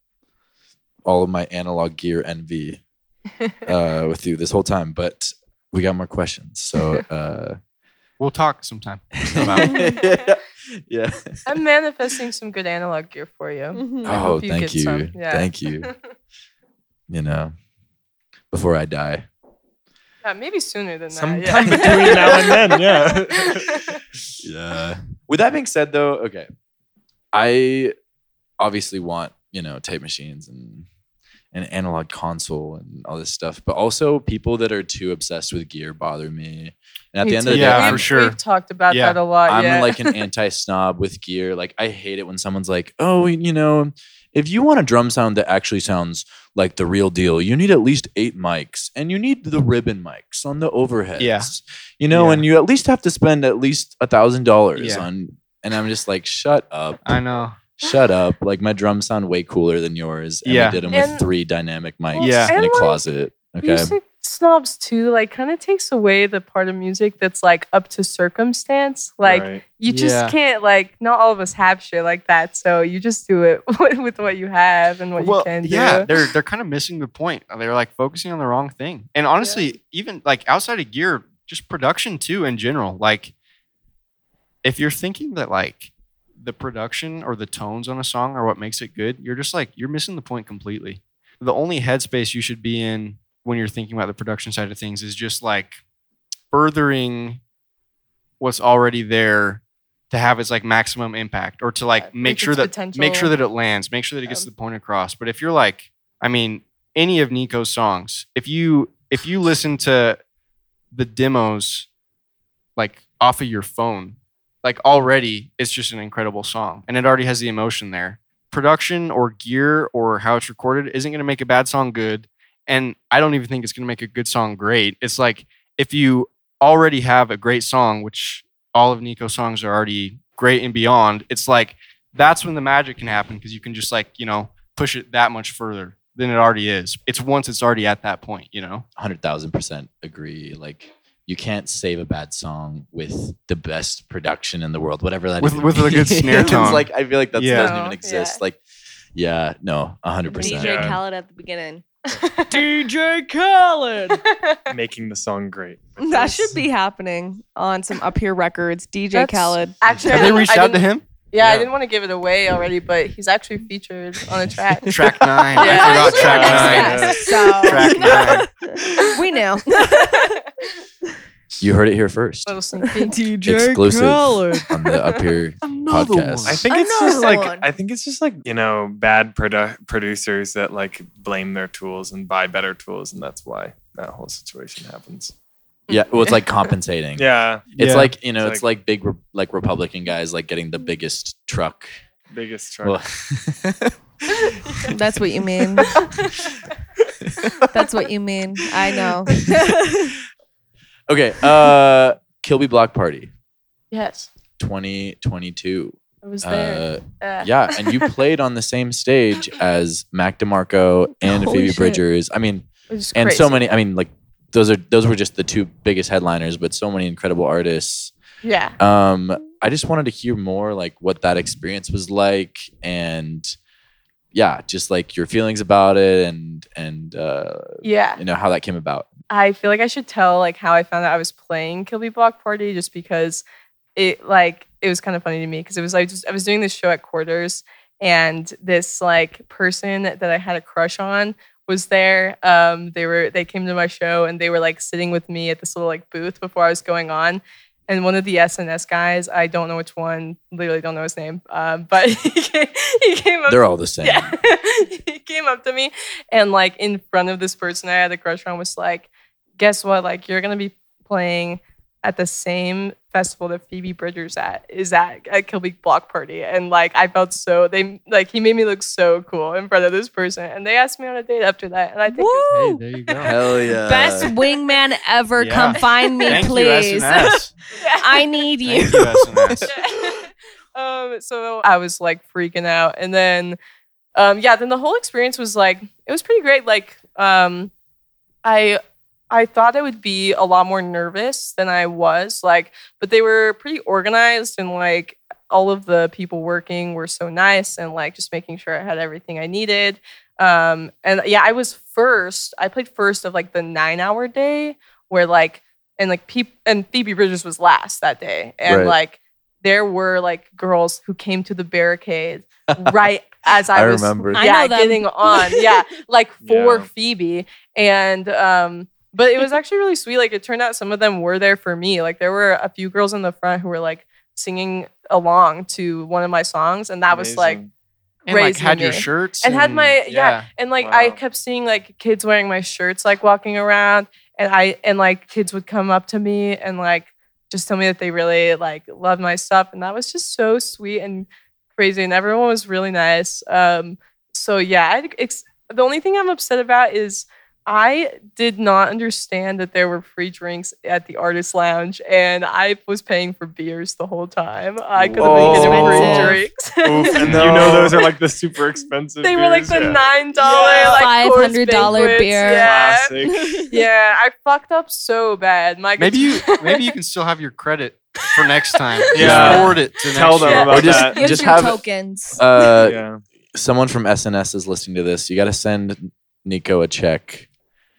all of my analog gear envy <laughs> uh, with you this whole time, but we got more questions. So, <laughs> uh, we'll talk sometime about <laughs> yeah. I'm manifesting some good analog gear for you. Mhm. I Oh, hope you thank get you. some. Yeah. Thank you. You know, before I die. Yeah, maybe sooner than that. Sometime yeah. <laughs> between now and then, yeah. <laughs> Yeah. With that being said, though, okay, I obviously want you know tape machines and an analog console and all this stuff, but also people that are too obsessed with gear bother me. And at Me the end too. of the Yeah, day, for I'm, sure. We've talked about Yeah. that a lot. I'm yeah. like an <laughs> anti snob with gear. Like I hate it when someone's like, "Oh, you know." If you want a drum sound that actually sounds like the real deal, you need at least eight mics and you need the ribbon mics on the overheads. Yeah. You know, Yeah. and you at least have to spend at least a thousand dollars Yeah. on and I'm just like, shut up. i know Shut up. Like my drums sound way cooler than yours. And Yeah. we did them And- with three dynamic mics Yeah. in And, a like, closet. Okay. Music snobs too, like kind of takes away the part of music that's like up to circumstance. Like Right. you just Yeah. can't like not all of us have shit like that. So you just do it <laughs> with what you have and what you can do. yeah, they're they're kind of missing the point. They're like focusing on the wrong thing. And honestly, even like outside of gear, just production too in general. Like if you're thinking that like the production or the tones on a song are what makes it good, you're just like you're missing the point completely. The only headspace you should be in when you're thinking about the production side of things is just like furthering what's already there to have its like maximum impact or to like Yeah, make sure that make sure that it lands, make sure that it gets Yeah. the point across. But if you're like, I mean, any of Nico's songs, if you if you listen to the demos like off of your phone, like already it's just an incredible song and it already has the emotion there. Production or gear or how it's recorded isn't going to make a bad song good and I don't even think it's going to make a good song great. It's like if you already have a great song, which all of Nico's songs are already great and beyond, it's like that's when the magic can happen because you can just like, you know, push it that much further than it already is. It's once it's already at that point, you know? hundred thousand percent agree. Like you can't save a bad song with the best production in the world, whatever that With- even with a good <laughs> snare tone. it's like I feel like that Yeah. doesn't even oh, exist. yeah. Like, yeah, no, hundred percent. DJ Yeah. Khaled at the beginning. <laughs> DJ Khaled. <laughs> Making the song great. that should be happening on some Up Here Records. DJ That's- Khaled. Actually, Have I they didn't- reached I out to him? Yeah, I didn't want to give it away already, but he's actually featured on a track. <laughs> Track nine. Yeah. I forgot track Yeah. nine. So Track nine. we knew. You heard it here first. Little sneak peek. DJ Exclusive Khaled. on the Up Here <laughs> Another podcast. one. I think it's just Another like one. I think it's just like you know bad produ- producers that like blame their tools and buy better tools, and that's why that whole situation happens. Yeah, well, it's like compensating. <laughs> Yeah, It's Yeah. like you know, It's it's like, big re- like Republican guys like getting the biggest truck. biggest truck. Well, <laughs> That's what you mean. That's what you mean. I know. Okay, uh, Kilby Block Party, yes, 2022. I was there. Uh, Yeah. yeah, and you <laughs> played on the same stage as Mac DeMarco and Holy Phoebe shit. Bridgers. I mean, It was and so crazy. many. I mean, like those are those were just the two biggest headliners, but so many incredible artists. Yeah. Um, I just wanted to hear more like what that experience was like and yeah, just like your feelings about it and and uh, yeah. you know how that came about. I feel like I should tell like how I found out I was playing Kilby Block Party just because it like it was kind of funny to me because it was like just I was doing this show at quarters and this like person that I had a crush on was there. Um they were they came to my show and they were like sitting with me at this little like booth before I was going on. And one of the SNS guys, I don't know which one, literally don't know his name, um, but <laughs> he came, he came up They're all the same. yeah. <laughs> he came up to me and like in front of this person I had a crush on was like, guess what? Like you're gonna be playing at the same festival that Phoebe Bridgers at is at at Kilby Block Party. And like I felt so they like he made me look so cool in front of this person. And they asked me on a date after that. And I think it Hey, there you go. Hell yeah. Best wingman ever. Yeah. Come find me, Thank please. you, <laughs> I need you. You, <laughs> um, so I was like freaking out, and then, um, yeah, then the whole experience was like it was pretty great. Like, um, I I thought I would be a lot more nervous than I was. Like, but they were pretty organized and like all of the people working were so nice and like just making sure I had everything I needed. Um, and yeah, I was first. I played first of like the nine hour day where like and like peop and Phoebe Bridgers was last that day. And Right. like there were like girls who came to the barricade <laughs> right as I, I was remember. Yeah, know them. getting on. Yeah, like <laughs> for Yeah. Phoebe. And um but it was actually really sweet. Like it turned out some of them were there for me. Like there were a few girls in the front who were like singing along to one of my songs and that was like Amazing. And like had your me. shirts and had my yeah, and like I kept seeing like kids wearing my shirts like walking around and I and like kids would come up to me and like just tell me that they really like love my stuff and that was just so sweet and crazy and everyone was really nice um so yeah I, the only thing I'm upset about is I did not understand that there were free drinks at the artist lounge and I was paying for beers the whole time I could have been getting free drinks Oof, and No. <laughs> you know those are like the super expensive. they were like beers, the yeah. nine dollar Yeah. like Coors $500 Banquets, beer. Yeah. Classic. <laughs> yeah, I fucked up so bad. My Maybe you <laughs> maybe you can still have your credit for next time. Yeah. Just forward it to Tell them year. about Or just- that. Here's just have- tokens. Uh, yeah. someone from SNS is listening to this. You got to send Nico a check,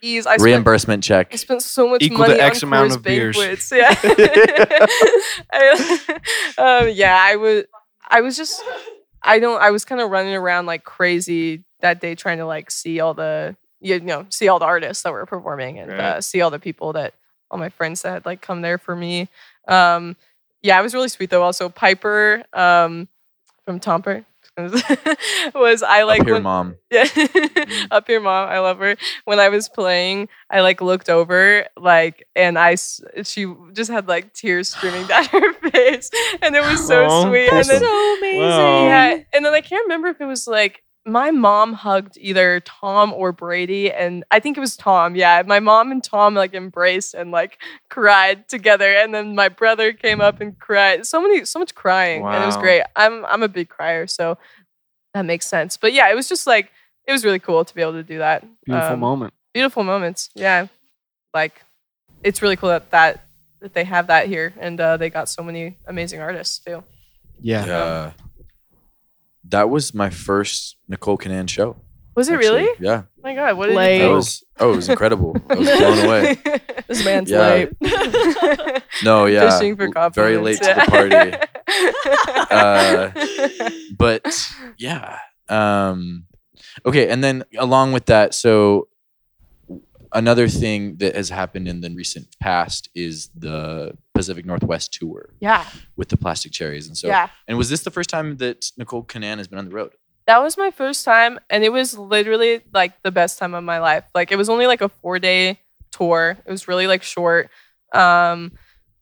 Jeez, I spent, reimbursement I check. spent so much Equal money to X on amount Coors of beers. Banquets. Yeah, <laughs> I, <laughs> um, yeah. I was, I was just, I don't. I was kind of running around like crazy that day, trying to like see all the, you know, see all the artists that were performing and Right. uh, see all the people that all my friends that had like come there for me. Um, yeah, it was really sweet though. Also, Piper um, from Tomper <laughs> was I like Up here, when- mom. <laughs> Yeah. Up here, mom. I love her. When I was playing, I like looked over, like, and I she just had like tears streaming down <laughs> her face. And it was so Aw, sweet. And then, so amazing. Wow. yeah. And then I can't remember if it was like, my mom hugged either Tom or Brady, and I think it was Tom. Yeah, my mom and Tom like embraced and like cried together, and then my brother came up and cried. So many, so much crying, and it was great. I'm I'm a big crier, so that makes sense. But yeah, it was just like it was really cool to be able to do that. Beautiful Um, moment. Beautiful moments. Yeah, like it's really cool that that that they have that here, and uh, they got so many amazing artists too. Yeah. Yeah. That was my first Nicole Canaan show. Was it actually. really? Yeah. Oh my god, what did Late. you That was oh, it was incredible. I was blown <laughs> away. This man's Yeah. late. <laughs> No, yeah. Fishing for l- very late to the party. <laughs> Uh, but yeah. Um okay, and then along with that, so another thing that has happened in the recent past is the Pacific Northwest tour yeah, with the Plastic Cherries. And so yeah. and was this the first time that Nicole Canaan has been on the road? That was my first time, and it was literally like the best time of my life. Like it was only like a four day tour. It was really like short, um,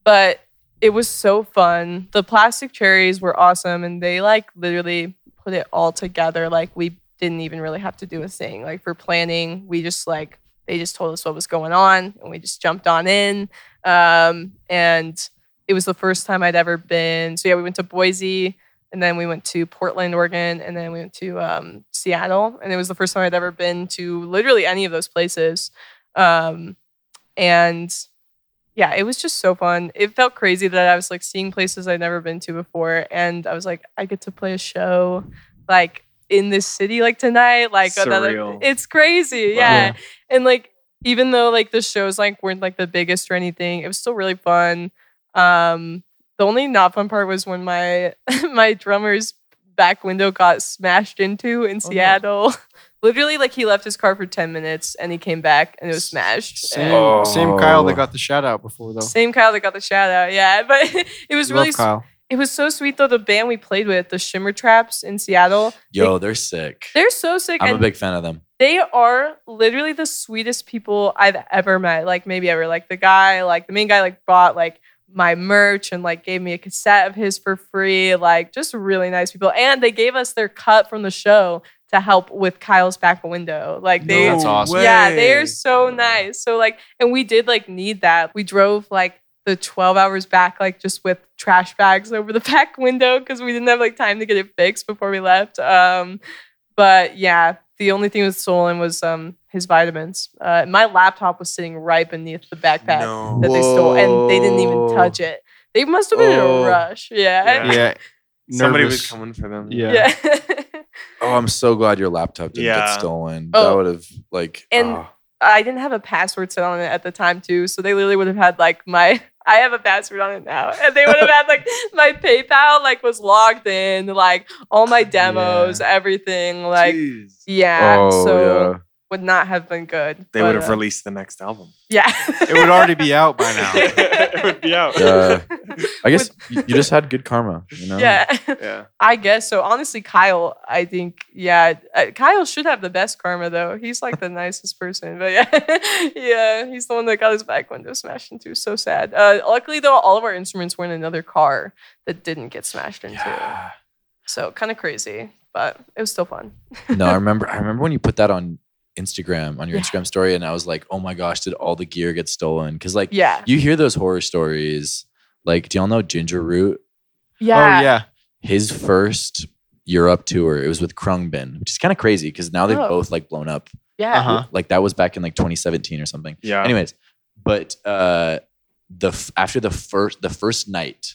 but it was so fun. The plastic cherries were awesome, and they like literally put it all together. Like we didn't even really have to do a thing. Like for planning, we just like they just told us what was going on, and we just jumped on in. Um, and it was the first time I'd ever been. So yeah, we went to Boise and then we went to Portland, Oregon, and then we went to um, Seattle, and it was the first time I'd ever been to literally any of those places. Um, and yeah, it was just so fun. It felt crazy that I was like seeing places I'd never been to before, and I was like, I get to play a show. Like in this city like tonight. Like another, it's crazy. Wow. Yeah. And like even though like the shows like weren't like the biggest or anything, it was still really fun. Um the only not fun part was when my <laughs> my drummer's back window got smashed into in no. Seattle. <laughs> Literally, like he left his car for 10 minutes and he came back and it was smashed. Same, And same Kyle Oh. that got the shout out before though. Same Kyle that got the shout out, yeah. <laughs> But it was Love really, s- Kyle. It was so sweet though. The band we played with, the Shimmer Traps in Seattle, Yo, they're sick. they're so sick. I'm a big fan of them. they are literally the sweetest people I've ever met. Like maybe ever. Like the guy, like the main guy, like bought like my merch and like gave me a cassette of his for free. Like just really nice people. And they gave us their cut from the show to help with Kyle's back window. Like they That's awesome. yeah, they are so nice. So like, and we did like need that. We drove like the 12 hours back, like just with trash bags over the <laughs> back window because we didn't have like time to get it fixed before we left. Um, but yeah, the only thing that was stolen was um his vitamins. Uh, my laptop was sitting right beneath the backpack No. that they stole, and they didn't even touch it. They must have been in Oh. a rush. Yeah. Yeah. <laughs> Somebody was coming for them. Yeah. Yeah. <laughs> Oh, I'm so glad your laptop didn't get Yeah. stolen. That Oh. would have like And- ah. I didn't have a password set on it at the time too, so they literally would have had like my. I have a password on it now, and they would have had like my PayPal like was logged in, like all my demos, everything. Like Jeez. yeah, oh so yeah. Would not have been good. They but, would have uh, released the next album. Yeah, It would already be out by now. <laughs> it would be out. Yeah. <laughs> I guess you, you just had good karma, you know? yeah. Yeah. I guess so. Honestly, Kyle, I think, yeah, uh, Kyle should have the best karma though. He's like the nicest person, but yeah, <laughs> yeah, he's the one that got his back window smashed into. So sad. Uh, luckily though, all of our instruments were in another car that didn't get smashed into. Yeah. So kind of crazy, but it was still fun. No, I remember I remember when you put that on Instagram on your Yeah. Instagram story and I was like, "Oh my gosh, did all the gear get stolen?" Cuz like Yeah, you hear those horror stories. Like, do y'all know Ginger Root? yeah, Oh yeah. His first Europe tour, it was with Khruangbin, which is kind of crazy because now they've Oh. both like blown up. yeah. Uh-huh. Like that was back in like 2017 or something. Yeah. Anyways, but uh the f- after the first the first night,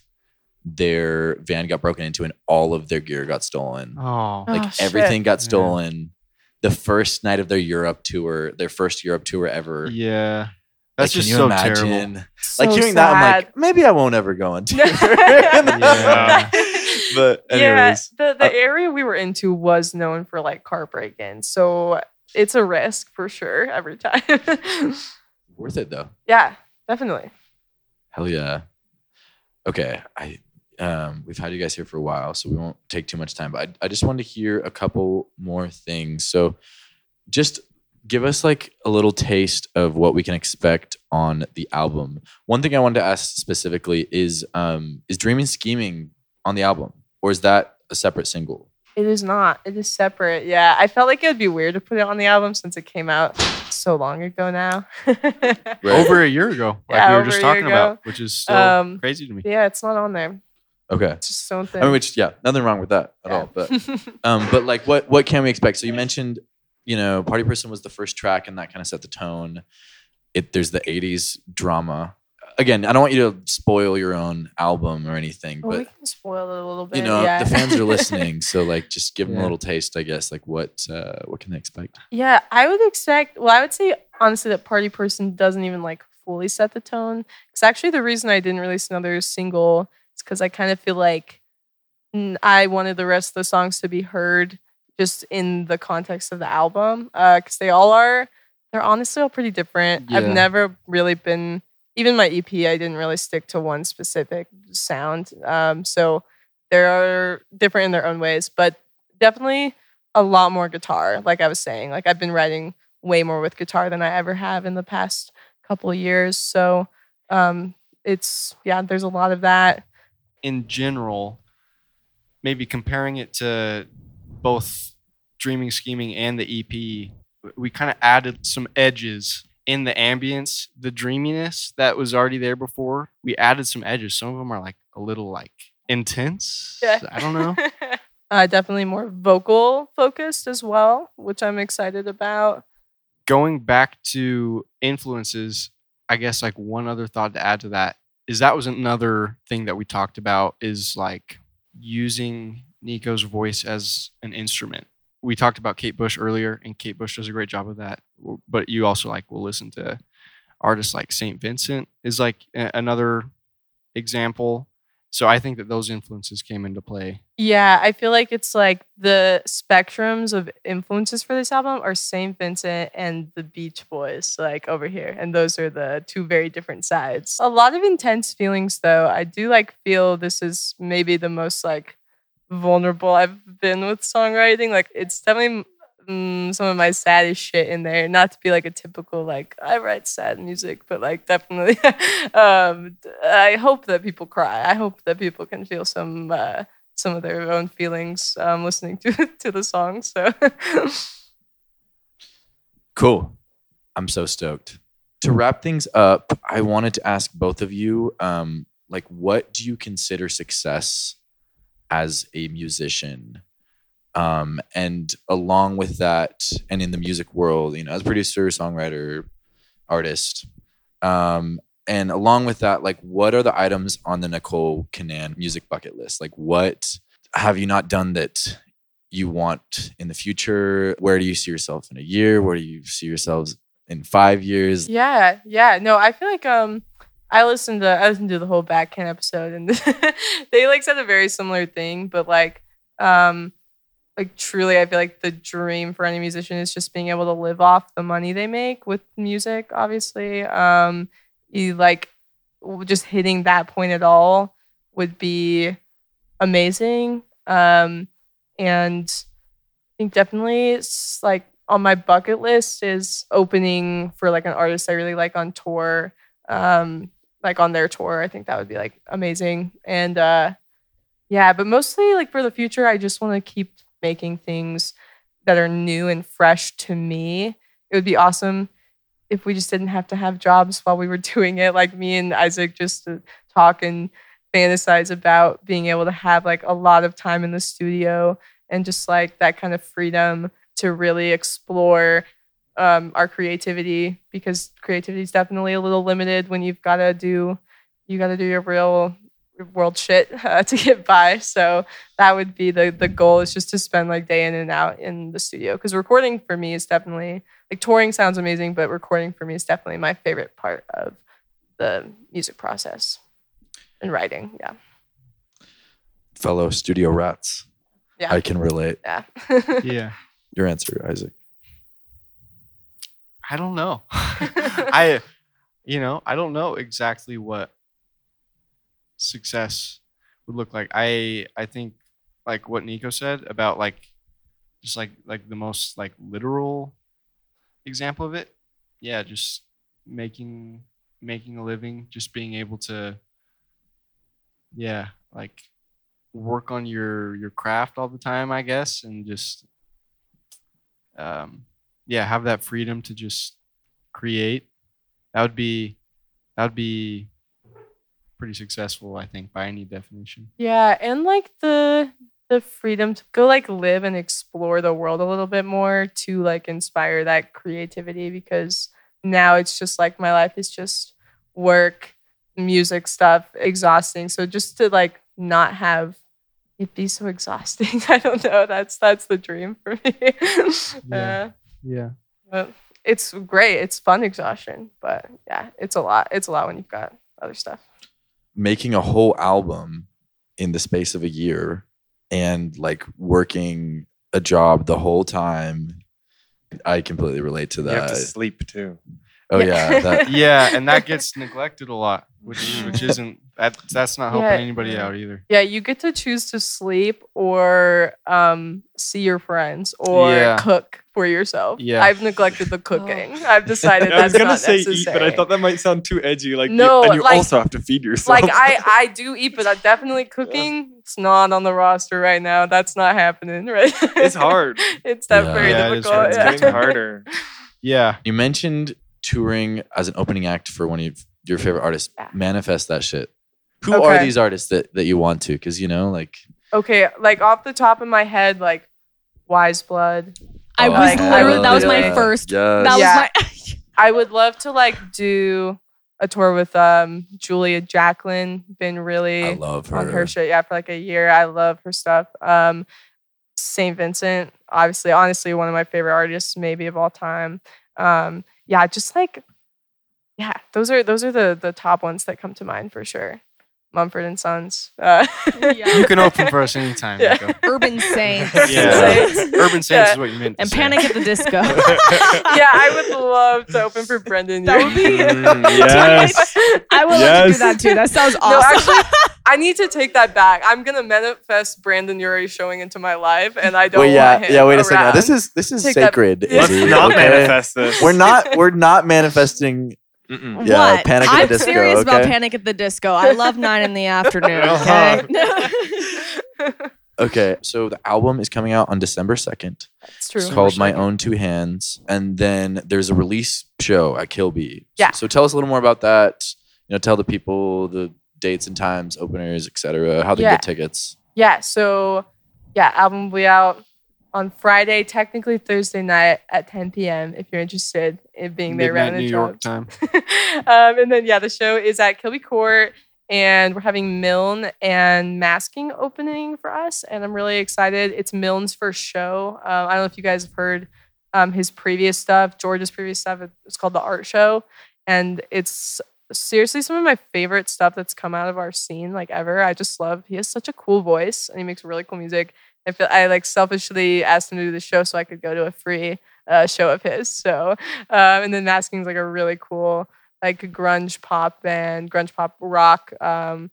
their van got broken into and all of their gear got stolen. Oh. Like Oh, shit. everything got Yeah. stolen. The first night of their Europe tour, their first Europe tour ever. Yeah. Like, That's can just you so imagine? terrible. Like So hearing that, I'm like, maybe I won't ever go on <laughs> tour. Yeah. but yeah, the the uh, area we were into was known for like car break-ins, so it's a risk for sure every time. worth it though. yeah, definitely. Hell yeah. Okay, I um we've had you guys here for a while, so we won't take too much time. But I, I just wanted to hear a couple more things. So just give us like a little taste of what we can expect on the album. One thing I wanted to ask specifically is um is Dreaming Scheming on the album? Or is that a separate single? It is not. It is separate. Yeah, I felt like it would be weird to put it on the album since it came out so long ago now. Right. Over a year ago, like Yeah, we were just talking ago. about, which is still Um, crazy to me. yeah, it's not on there. Okay. It's just its own thing. I mean which yeah, nothing wrong with that at Yeah. all. But <laughs> Um, but like, what what can we expect? So you mentioned, you know, Party Person was the first track, and that kind of set the tone. It there's the '80s drama. Again, I don't want you to spoil your own album or anything, well, we but can spoil it a little bit. you know, yeah. the fans are listening, <laughs> so like, just give them a little taste, I guess. Like, what uh, what can they expect? Yeah, I would expect. Well, I would say honestly that Party Person doesn't even like fully set the tone. It's actually the reason I didn't release another single. Is because I kind of feel like I wanted the rest of the songs to be heard just in the context of the album. Because they all are. They're honestly all pretty different. I've never really been. Even my EP, I didn't really stick to one specific sound. Um, so they're different in their own ways, but definitely a lot more guitar. Like I was saying, like I've been writing way more with guitar than I ever have in the past couple of years. So um, it's yeah, there's a lot of that. In general, maybe comparing it to both Dreaming, Scheming, and the EP, we kind of added some edges in the ambience, the dreaminess that was already there before. We added some edges. Some of them are like a little like intense. Yeah. I don't know. <laughs> uh, definitely more vocal focused as well, which I'm excited about. Going back to influences, I guess like one other thought to add to that is that was another thing that we talked about is like using Nico's voice as an instrument we talked about Kate Bush earlier, and Kate Bush does a great job of that. But you also like will listen to artists like Saint Vincent is like another example. So I think that those influences came into play. Yeah, I feel like it's like the spectrums of influences for this album are St. Vincent and the Beach Boys, like over here. And those are the two very different sides. A lot of intense feelings though. I do like feel this is maybe the most like vulnerable I've been with songwriting. Like it's definitely mm, some of my saddest shit in there. Not to be like a typical like I write sad music, but like definitely. <laughs> um, I hope that people cry. I hope that people can feel some uh, some of their own feelings um, listening to <laughs> to the song. So <laughs> Cool. I'm so stoked. To wrap things up, I wanted to ask both of you, um, like, what do you consider success as a musician? Um, and along with that, and in the music world, you know, as a producer, songwriter, artist, um, and along with that, like, what are the items on the Nicole Canaan music bucket list? Like, what have you not done that you want in the future? Where do you see yourself in a year? Where do you see yourselves in five years? yeah, yeah. No, I feel like um I listened to I listened to the whole backhand episode and <laughs> they like said a very similar thing, but like um like truly I feel like the dream for any musician is just being able to live off the money they make with music, obviously. Um you like just hitting that point at all would be amazing. Um and I think definitely it's like on my bucket list is opening for like an artist I really like on tour. Um, like on their tour. I think that would be like amazing. And uh yeah, but mostly like for the future, I just want to keep making things that are new and fresh to me. It would be awesome if we just didn't have to have jobs while we were <laughs> doing it. Like me and Isaac just talk and fantasize about being able to have like a lot of time in the studio and just like that kind of freedom to really explore um, our creativity because creativity is definitely a little limited when you've got to do you got to do your real world shit <laughs> uh, to get by so that would be the the goal is just to spend like day in and out in the studio because recording for me is definitely like touring sounds amazing but recording for me is definitely my favorite part of the music process and writing yeah Fellow studio rats. Yeah. I can relate. yeah <laughs> <laughs> Yeah. Your answer, Isaac. I don't know. I, you know, I don't know exactly what success would look like. I, I think like what Nico said about like, just like like the most like literal example of it. Yeah, just making making a living, just being able to, yeah, like work on your your craft all the time, I guess, and just um yeah, have that freedom to just create. That would be that would be pretty successful, I think, by any definition. Yeah, and like the the freedom to go like live and explore the world a little bit more to like inspire that creativity because now it's just like my life is just work, music stuff, exhausting. So just to like not have it be so exhausting. <laughs> I don't know. That's that's the dream for me. <laughs> Yeah. Uh, Yeah. but it's great. It's fun exhaustion, but yeah, it's a lot. It's a lot when you've got other stuff. Making a whole album in the space of a year and like working a job the whole time. I completely relate to that. You have to sleep too. Oh yeah, that, <laughs> Yeah, and that gets neglected a lot, which which <laughs> isn't that that's not helping Yeah. anybody out either. Yeah, you get to choose to sleep or um, see your friends or Yeah. cook for yourself. Yeah. I've neglected the cooking. I've decided <laughs> I was gonna say necessary. eat, but I thought that might sound too edgy. Like, you- No, and you like- also have to feed yourself. like I, I do eat, but I definitely cooking. It's not on the roster right now. That's not happening. Right? it's hard. it's that Yeah. very Yeah, it is difficult. hard. It's getting harder. Yeah. you mentioned touring as an opening act for one of your favorite artists. Yeah. Manifest that shit. Who are these artists that, that you want to? Because you know, like Okay, like off the top of my head, like Weyes Blood. I Oh, was like, I literally would that was my literally- first. Yes. That Yeah. was my. <laughs> I would love to like do a tour with um Julia Jacklin. Been really I love her. on her shit yeah for like a year. I love her stuff. Um St. Vincent, obviously, honestly, one of my favorite artists, maybe of all time. Um, yeah, just like, yeah, those are those are the the top ones that come to mind for sure. Mumford and Sons. Uh, Yeah. You can open for us anytime. Yeah. Nico. Urban Saints. Yeah. Saints. Urban Saints Yeah. is what you meant. to And say. Panic at the Disco. <laughs> yeah, I would love to open for Brendon. That would be- Mm, yes. <laughs> I would love to do that too. That sounds No, awesome. actually, I need to take that back. I'm gonna manifest Brendon Urie showing into my life, and I don't. Wait, yeah, want him yeah. Wait a second. around. This is this is Take sacred. Let's Izzy, Let's not okay? manifest this. We're not. <laughs> We're not manifesting. Mm-mm. Yeah, what? Panic at the I'm Disco, serious about? Panic at the Disco. I love nine in the afternoon. Uh-huh. Okay. <laughs> Okay, so the album is coming out on December second. it's true. It's called My Own Two Hands, and then there's a release show at Kilby. Yeah. So tell us a little more about that. You know, tell the people the dates and times, openers, etc. How they Yeah. get tickets. Yeah, so yeah, album will be out on Friday, technically Thursday night at 10 p.m. If you're interested in being there Midnight around New the York jobs. time. <laughs> um, and then yeah, the show is at Kilby Court, and we're having Milne and Masking opening for us, and I'm really excited. It's Milne's first show. Um, I don't know if you guys have heard um, his previous stuff, George's previous stuff. It's called the Art Show, and it's seriously some of my favorite stuff that's come out of our scene like ever. I just love. He has such a cool voice, and he makes really cool music. I feel I like selfishly asked him to do the show so I could go to a free uh, show of his. So, um, and then Masking's like a really cool like grunge pop band, grunge pop rock. Um,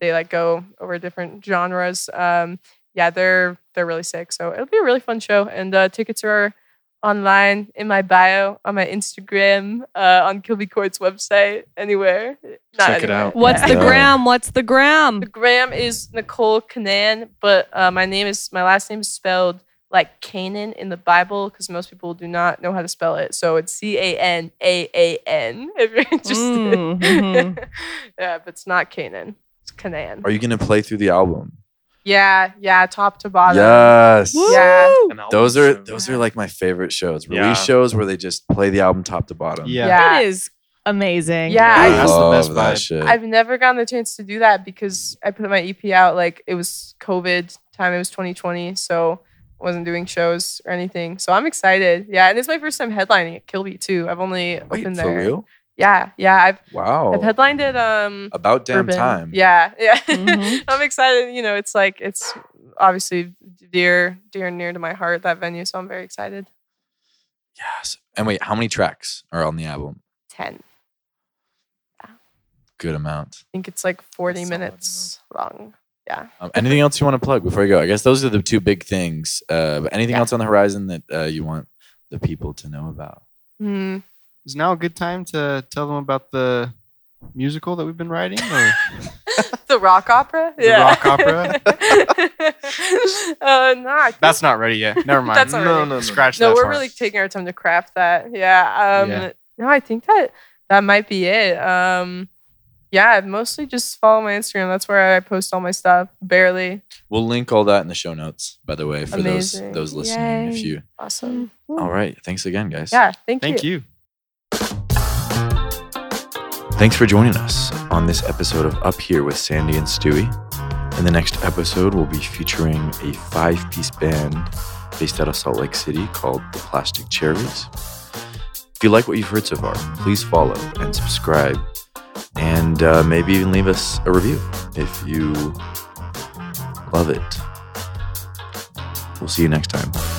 they like go over different genres. Um, yeah, they're they're really sick. So it'll be a really fun show. And uh, tickets are online in my bio on my Instagram, uh, on Kilby Court's website, anywhere. Not Check it out. What's the gram? What's the gram? The gram is Nicole Canaan, but uh, my name is my last name is spelled like Canaan in the Bible because most people do not know how to spell it. So it's C A N A A N. <laughs> If you're interested, Mm, mhm. <laughs> yeah, but it's not Canaan. It's Canaan. Are you gonna play through the album? Yeah, yeah, top to bottom. Yes. Yeah. Those are show. those are like my favorite shows. Release Yeah. shows where they just play the album top to bottom. Yeah. Yeah. It is amazing. Yeah, I I- That's the love best that vibe. shit. I've never gotten the chance to do that because I put my EP out like it was COVID time. It was 2020, so I wasn't doing shows or anything. So I'm excited. Yeah, and it's my first time headlining at Kilby too. I've only Wait, opened for real? Yeah, yeah. I've Wow. I've headlined it. um About damn Urban. time. Yeah, <laughs> yeah. Mhm. I'm excited. You know, it's like it's obviously dear, dear and near to my heart that venue. So I'm very excited. Yes. And wait, how many tracks are on the album? Ten. Yeah. Good amount. I think it's like 40 Solid minutes long. Yeah. Um, anything else you want to plug before you go? I guess those are the two big things. Uh, but anything Yeah. else on the horizon that uh, you want the people to know about? Hmm. Is now a good time to tell them about the musical that we've been writing? Or <laughs> the rock opera. Yeah. Rock opera? <laughs> uh, no, that's not ready yet. Never mind. That's not No, ready. no, no. Scratch no. that We're part. really taking our time to craft that. Yeah. Um, Yeah. No, I think that that might be it. Um, yeah, mostly just follow my Instagram. That's where I post all my stuff. Barely. We'll link all that in the show notes, by the way, for Amazing. those those listening. If you Awesome. all right, thanks again, guys. Yeah. Thank, Thank you. you. Thanks for joining us on this episode of Up Here with Sandy and Stewie. In the next episode, we'll be featuring a five piece band based out of Salt Lake City called the Plastic Cherries. If you like what you've heard so far, please follow and subscribe, and uh, maybe even leave us a review if you love it. We'll see you next time.